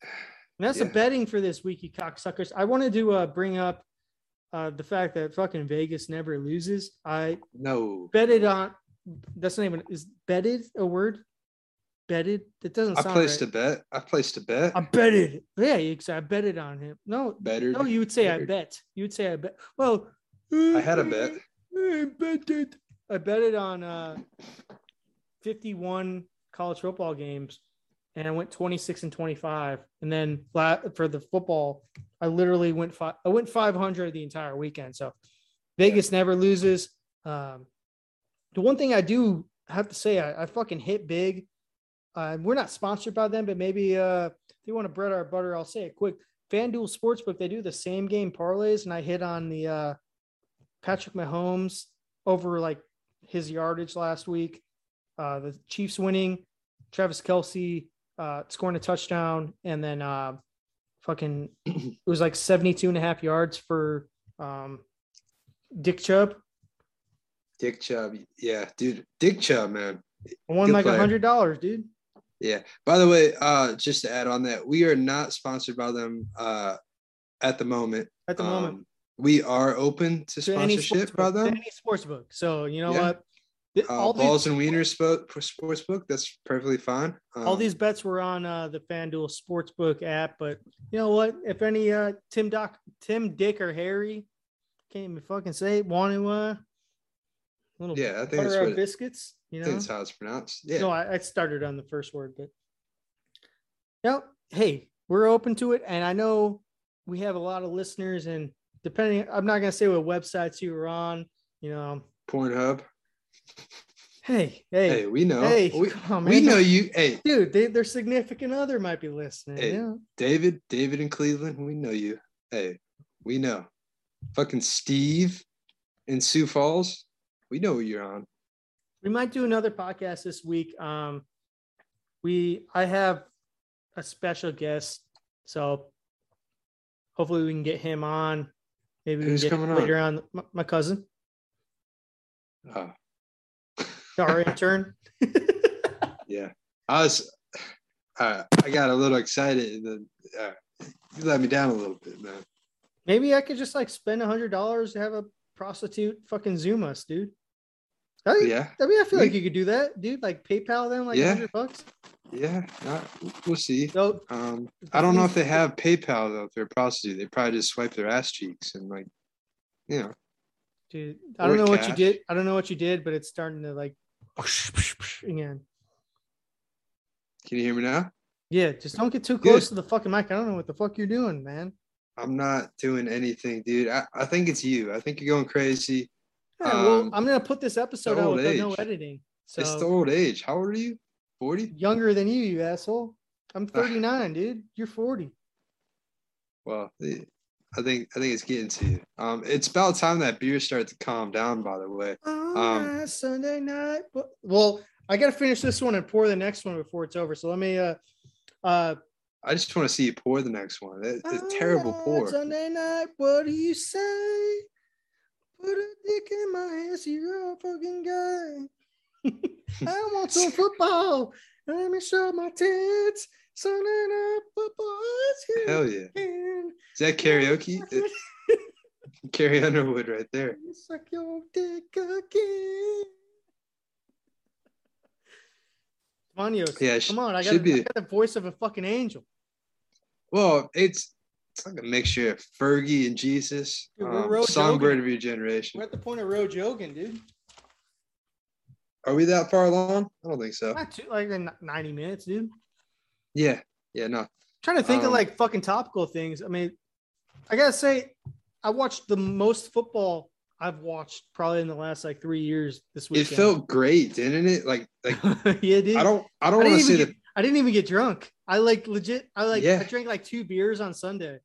that's the betting for this week, you cocksuckers. I wanted to uh, bring up uh, the fact that fucking Vegas never loses. I No, betted on. That's not even is betted a word. Betted. That doesn't I placed right. a bet. I placed a bet. I betted. Yeah, you I betted on him. No, Better. no, you would say I bet. You would say I bet. Well, I had a bet. I betted. I betted on uh, 51 college football games, and I went 26 and 25. And then for the football, I literally went five. I went 500 the entire weekend. So Vegas never loses. Um, the one thing I do have to say, I, I fucking hit big. Uh, we're not sponsored by them, but maybe uh, if they want to bread our butter, I'll say it quick. FanDuel Sportsbook, they do the same game parlays, and I hit on the uh, Patrick Mahomes over like his yardage last week. Uh, the Chiefs winning, Travis Kelce uh, scoring a touchdown, and then uh, fucking it was like 72 and a half yards for um, Dick Chubb. Dick Chubb. Yeah, dude. Dick Chubb, man. I won Good like a hundred dollars, dude. Yeah. By the way, uh, just to add on that, we are not sponsored by them uh, at the moment. At the moment, Um, we are open to to any sponsorship by them. any sports book. So you know Yeah. what? Uh, all balls these and wieners spo- sports book. That's perfectly fine. all Um, these bets were on uh, the FanDuel Sportsbook app, but you know what? If any uh, Tim Doc, Tim, Dick, or Harry can't even fucking say it, want to uh, little Yeah, I think butter our what it- biscuits, you I know. think that's how it's pronounced. Yeah. No, I, I started on the first word, but no, hey, we're open to it, and I know we have a lot of listeners, and depending, I'm not gonna say what websites you were on, you know. Pornhub. Hey, hey, Hey, we know. hey, we, on, we know you. Hey, dude. They, their significant other might be listening. Hey. Yeah. David, David in Cleveland, we know you. Hey, we know. Fucking Steve in Sioux Falls, we know you're on. we might do another podcast this week. Um, we I have a special guest, so hopefully we can get him on. Maybe we can get coming him on? later on. My, my cousin. Oh, Our intern. yeah. I was. Uh, I got a little excited, and then uh, you let me down a little bit, man. Maybe I could just like spend a hundred dollars to have a prostitute fucking zoom us, dude. I, Yeah, I mean, I feel like you could do that, dude. Like PayPal them like Yeah. hundred bucks. yeah. uh, we'll see. So Um, I don't know if they have PayPal though. If they're a prostitute, they probably just swipe their ass cheeks and like, you know. dude, I don't know what you did. I don't know what you did, but it's starting to like again. Can you hear me now? Yeah, just don't get too close to the fucking mic. I don't know what the fuck you're doing, man. I'm not doing anything, dude. I, I think it's you. I think you're going crazy. Yeah, well, Um, I'm gonna put this episode out with no editing. So It's the old age. How old are you? 40? younger than you, you asshole. I'm Ah. 39, dude. You're 40. Well, I think I think it's getting to you. Um, it's about time that beer started to calm down. By the way, Um, Sunday night. Well, I gotta finish this one and pour the next one before it's over. So let me uh uh I just want to see you pour the next one. It- it's terrible pour. Sunday night, what do you say? Put a dick in my ass, you're a fucking guy. I want some football. Let me show my tits. Night football is here. Hell yeah! Is that karaoke? Carrie Underwood right there. Suck your dick again. Manios, Yeah, come on! I got, be- I got the voice of a fucking angel. Well, it's it's like a mixture of Fergie and Jesus. Dude, Um, songbird jogging. of your generation. We're at the point of road jogging, dude. Are we that far along? I don't think so. Not too like in 90 minutes, dude. Yeah, yeah, no. trying to think of Um, like fucking topical things. I mean, I gotta say, I watched the most football I've watched probably in the last like three years this week. It felt great, didn't it? Like, like yeah, dude. I don't, I don't want to say that. I didn't even get drunk. I like legit. I like. Yeah. I drank like two beers on Sunday.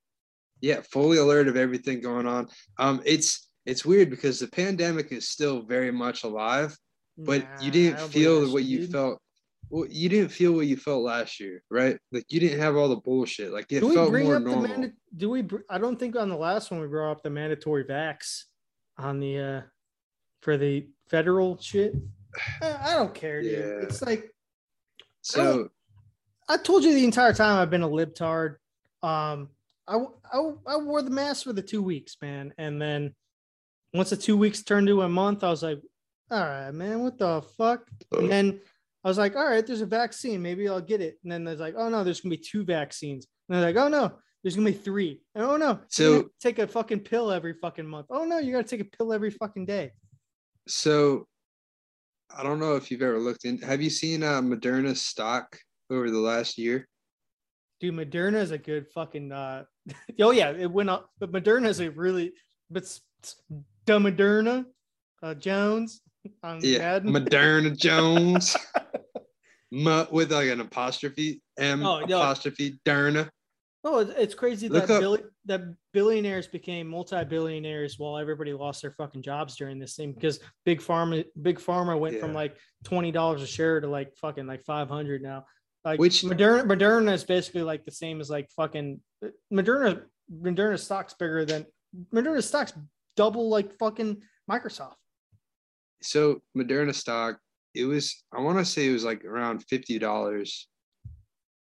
Yeah, fully alert of everything going on. Um, it's it's weird because the pandemic is still very much alive, but Nah, you didn't feel what you dude. felt. Well, you didn't feel what you felt last year, right? Like you didn't have all the bullshit. Like it Do we felt bring more up the normal. manda- Do we? br- I don't think on the last one we brought up the mandatory vax on the uh for the federal shit. I I don't care, dude. Yeah. It's like so I told you the entire time I've been a libtard. Um, I, I, I wore the mask for the two weeks, man. And then once the two weeks turned to a month, I was like, all right, man, what the fuck? And then I was like, all right, there's a vaccine. Maybe I'll get it. And then there's like, oh no, there's gonna be two vaccines. And they're like, oh no, there's gonna be three. And oh no, So- take a fucking pill every fucking month. Oh no, you gotta take a pill every fucking day. so I don't know if you've ever looked in. Have you seen uh, Moderna stock over the last year? Dude, Moderna is a good fucking. uh Oh yeah, it went up, but Moderna is a really. But the Moderna, uh, Jones on Yeah, Madden. Moderna Jones. M with like an apostrophe M Oh, no. apostrophe Derna. Oh, it's, it's crazy Look that billi- that billionaires became multi-billionaires while everybody lost their fucking jobs during this thing because big pharma, big pharma went from like twenty dollars a share to like fucking like five hundred now. Like Which- Moderna, Moderna is basically like the same as like fucking Moderna. Moderna stock's bigger than Moderna stock's double like fucking Microsoft. So Moderna stock, it was I want to say it was like around fifty dollars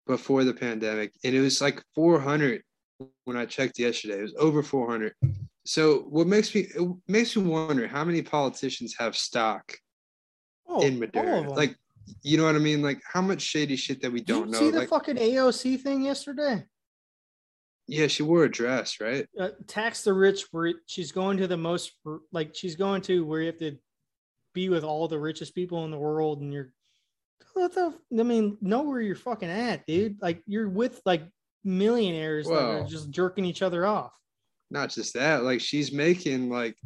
before the pandemic, and it was like four hundred when I checked yesterday. It was over four hundred. So what makes me it makes me wonder how many politicians have stock Oh, in Moderna? Like, you know what I mean? Like how much shady shit that we Did don't you know. see the Like, fucking AOC thing yesterday? yeah, she wore a dress, right? uh, tax the rich where she's going to the most like she's going to where you have to be with all the richest people in the world and you're what the I mean know where you're fucking at dude like you're with like millionaires that are just jerking each other off Not just that, like she's making like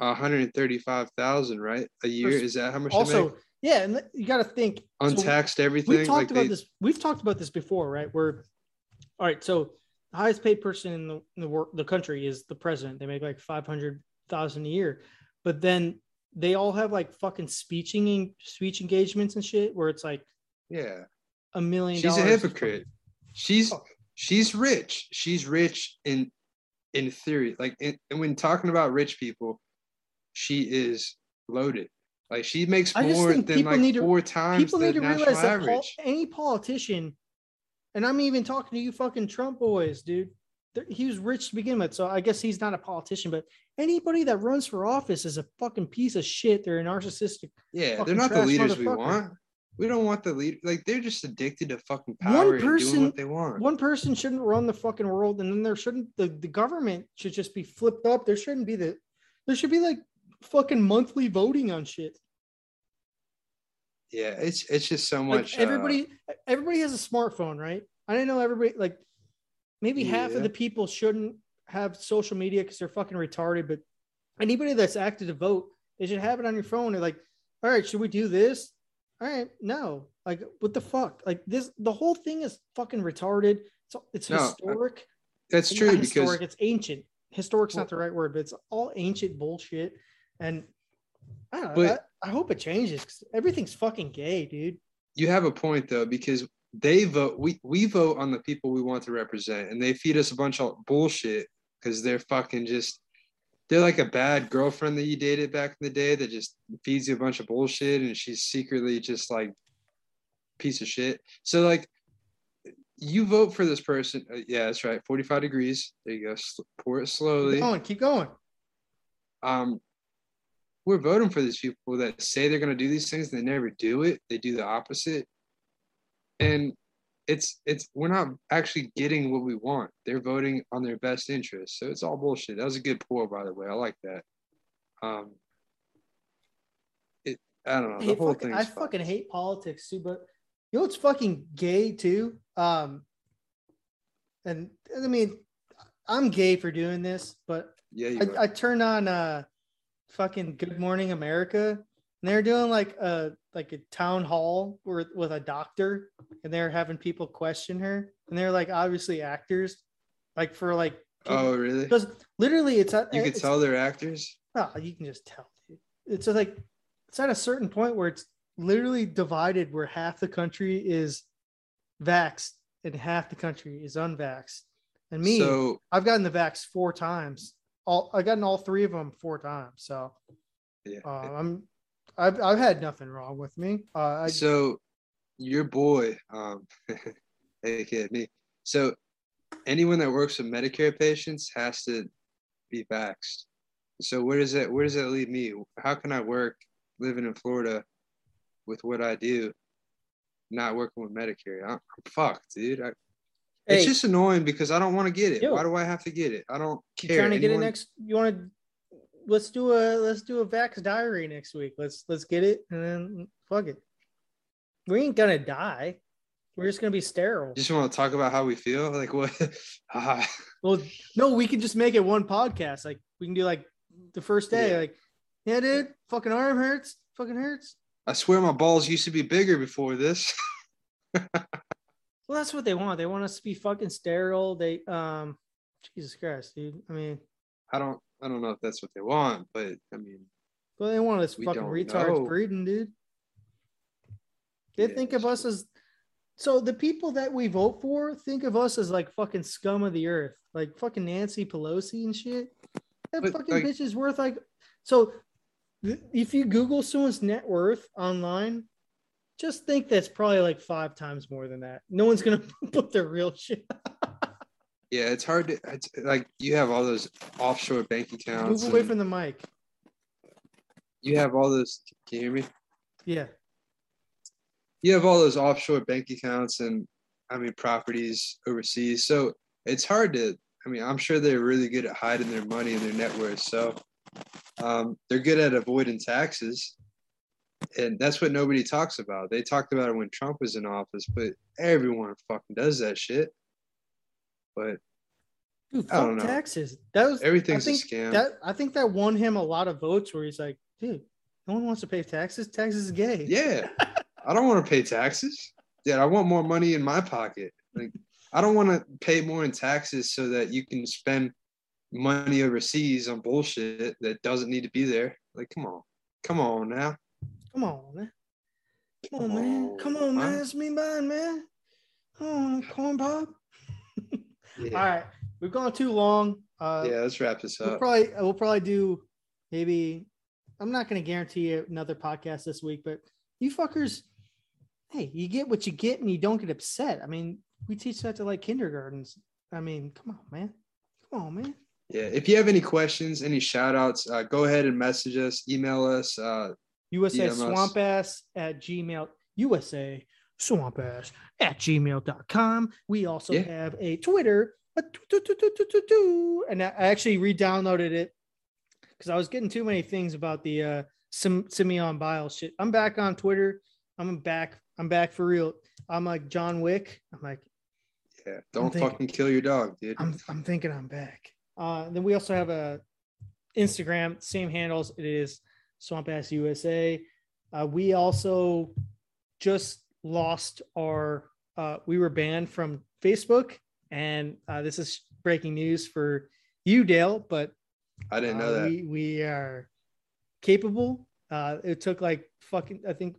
hundred and thirty-five thousand, right? A year. Is that how much? also yeah and you got to think so untaxed everything. we've talked like about they- this we've talked about this before right where all right so the highest paid person in the in the, wor- the country is the president they make like 500,000 a year but then they all have like fucking speeching speech engagements and shit where it's like Yeah, a million she's a hypocrite. She's Oh. she's rich. She's rich in in theory. Like in, and when talking about rich people, she is loaded. Like she makes more than like need to- four times People the need to national realize that average. any politician, and I'm even talking to you fucking Trump boys, dude. He was rich to begin with, so I guess he's not a politician. But anybody that runs for office is a fucking piece of shit. They're a narcissistic. yeah, they're not the leaders we want. We don't want the lead. Like they're just addicted to fucking One power and doing what they want. One person shouldn't run the fucking world, and then there shouldn't the, the government should just be flipped up. There shouldn't be the there should be like fucking monthly voting on shit. yeah, it's it's just so Like much. uh, everybody everybody has a smartphone, right? I didn't know everybody like maybe half of the people shouldn't have social media because they're fucking retarded, but anybody that's active to vote, they should have it on your phone. They're like, all right, should we do this? All right, no. Like, what the fuck? Like this the whole thing is fucking retarded. It's it's No, historic. that's Not true because historic, it's ancient. Historic's not the right word, but it's all ancient bullshit. And I don't know. But- I, I hope it changes 'cause everything's fucking gay, dude. you have a point though because they vote we we vote on the people we want to represent and they feed us a bunch of bullshit because they're fucking just they're like a bad girlfriend that you dated back in the day that just feeds you a bunch of bullshit and she's secretly just like piece of shit. So like you vote for this person uh, yeah that's right 45 degrees there you go pour it Keep slowly going, keep going. um, we're voting for these people that say they're going to do these things and they never do it they do the opposite and it's it's we're not actually getting what we want. They're voting on their best interest. So it's all bullshit. That was a good poll, by the way. I like that. Um it i don't know. The Hey, whole thing I fucking hate politics too, but you know what's fucking gay too? Um, and I mean, I'm gay for doing this, but yeah you I, I turned on uh fucking Good Morning America, and they're doing like a like a town hall with with a doctor, and they're having people question her, and they're like obviously actors, like for like oh really because literally it's at you could it's- tell they're actors Oh, you can just tell. Dude. It's like it's at a certain point where it's literally divided, where half the country is vaxxed and half the country is unvaxxed. And me, so I've gotten the vax four times. All I've gotten all three of them four times. So yeah uh, I'm I've I've had nothing wrong with me. Uh, I, so your boy um aka me so anyone that works with medicare patients has to be vaxxed so where does that where does that leave me how can i work living in florida with what i do not working with medicare i'm, I'm fucked dude I, it's just annoying because i don't want to get it Yo. why do i have to get it i don't you care trying to get it next? You want to? Let's do a let's do a vax diary next week. Let's let's get it and then fuck it. We ain't gonna die. We're just gonna be sterile. just want to talk about how we feel like what Ah, Well, no, we can just make it one podcast. Like we can do like the first day. Yeah. Like, yeah, dude, fucking arm hurts. Fucking hurts. i swear my balls used to be bigger before this Well, that's what they want. They want us to be fucking sterile. They um Jesus Christ, dude. I mean, I don't I don't know if that's what they want, but I mean, well, they want us fucking retards know. breeding, dude. They Yeah, think of us as so the people that we vote for think of us as like fucking scum of the earth, like fucking Nancy Pelosi and shit. That But, fucking like- bitch is worth like so. th- If you Google someone's net worth online, just think that's probably like five times more than that. No one's gonna put their real shit. Yeah, it's hard to it's like you have all those offshore bank accounts. Move away from the mic. you have all those. Can you hear me? Yeah, You have all those offshore bank accounts and I mean properties overseas. So it's hard to. I mean, I'm sure they're really good at hiding their money and their net worth. So um, they're good at avoiding taxes. And that's what nobody talks about. They talked about it when Trump was in office, but everyone fucking does that shit. But dude, fuck taxes. That was everything's I a think scam. That I think that won him a lot of votes. Where he's like, dude, no one wants to pay taxes. Taxes is gay. Yeah. I don't want to pay taxes. Yeah, I want more money in my pocket. Like I don't want to pay more in taxes so that you can spend money overseas on bullshit that doesn't need to be there. Like, come on. Come on now. Come on, man. Come on, man. Come on, man. man. It's me, man, man. Come on, corn pop. Yeah. All right, we've gone too long. Uh, yeah, let's wrap this we'll up. probably we'll probably do maybe I'm not going to guarantee you another podcast this week, but you fuckers, hey, you get what you get and you don't get upset. I mean, we teach that to like kindergartens. I mean, come on, man. Come on, man. Yeah. If you have any questions, any shout outs, uh, go ahead and message us, email us. Uh, USA swamp ass at gmail USA swamp ass at gmail.com. We also Yeah. have a Twitter, a and I actually re-downloaded it because I was getting too many things about the uh Sim- Simone Biles shit. I'm back on Twitter. I'm back. I'm back for real. I'm like John Wick. I'm like yeah. Don't thinking- fucking kill your dog, dude. I'm I'm thinking I'm back. Uh, then we also have a Instagram, same handles. It is Swamp Ass USA. Uh, we also just lost our. Uh, we were banned from Facebook, and uh, this is breaking news for you, Dale. But I didn't know uh, that. we we are capable. Uh, it took like fucking I think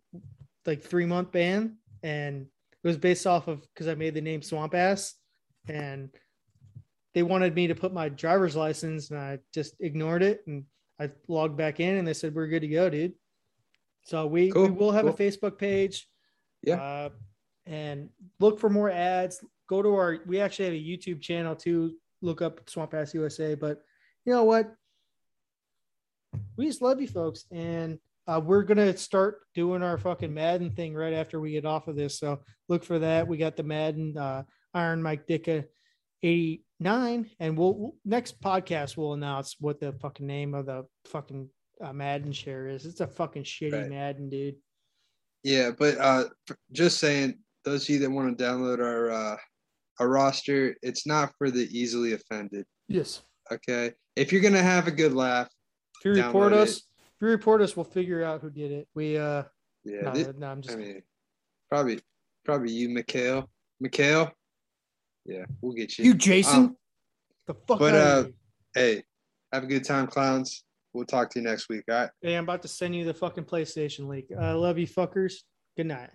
like three month ban, and it was based off of because I made the name Swamp Ass, and they wanted me to put my driver's license, and I just ignored it, and I logged back in, and they said we're good to go, dude. So we, we will have a. Facebook page. Yeah. Uh, and look for more ads. Go to our. We actually have a YouTube channel too. Look up Swamp Ass USA. But you know what? We just love you folks, and uh, we're gonna start doing our fucking Madden thing right after we get off of this. So look for that. We got the Madden uh, Iron Mike Ditka eighty nine, and we'll we'll- next podcast we'll announce what the fucking name of the fucking uh, Madden share is. It's a fucking shitty Right. Madden, dude. Yeah, but uh, just saying, those of you that want to download our uh, our roster, it's not for the easily offended. Yes. Okay, if you're gonna have a good laugh, If you report Download us, if you report us, we'll figure out who did it. We uh yeah, no, thi- no, I'm just I mean, probably probably you, Mikhail. Mikhail, yeah, we'll get you. you, Jason. Um, the fuck but, out uh, of here. hey, have a good time, clowns. We'll talk to you next week. All right. Hey, I'm about to send you the fucking PlayStation link. I love you, fuckers. Good night.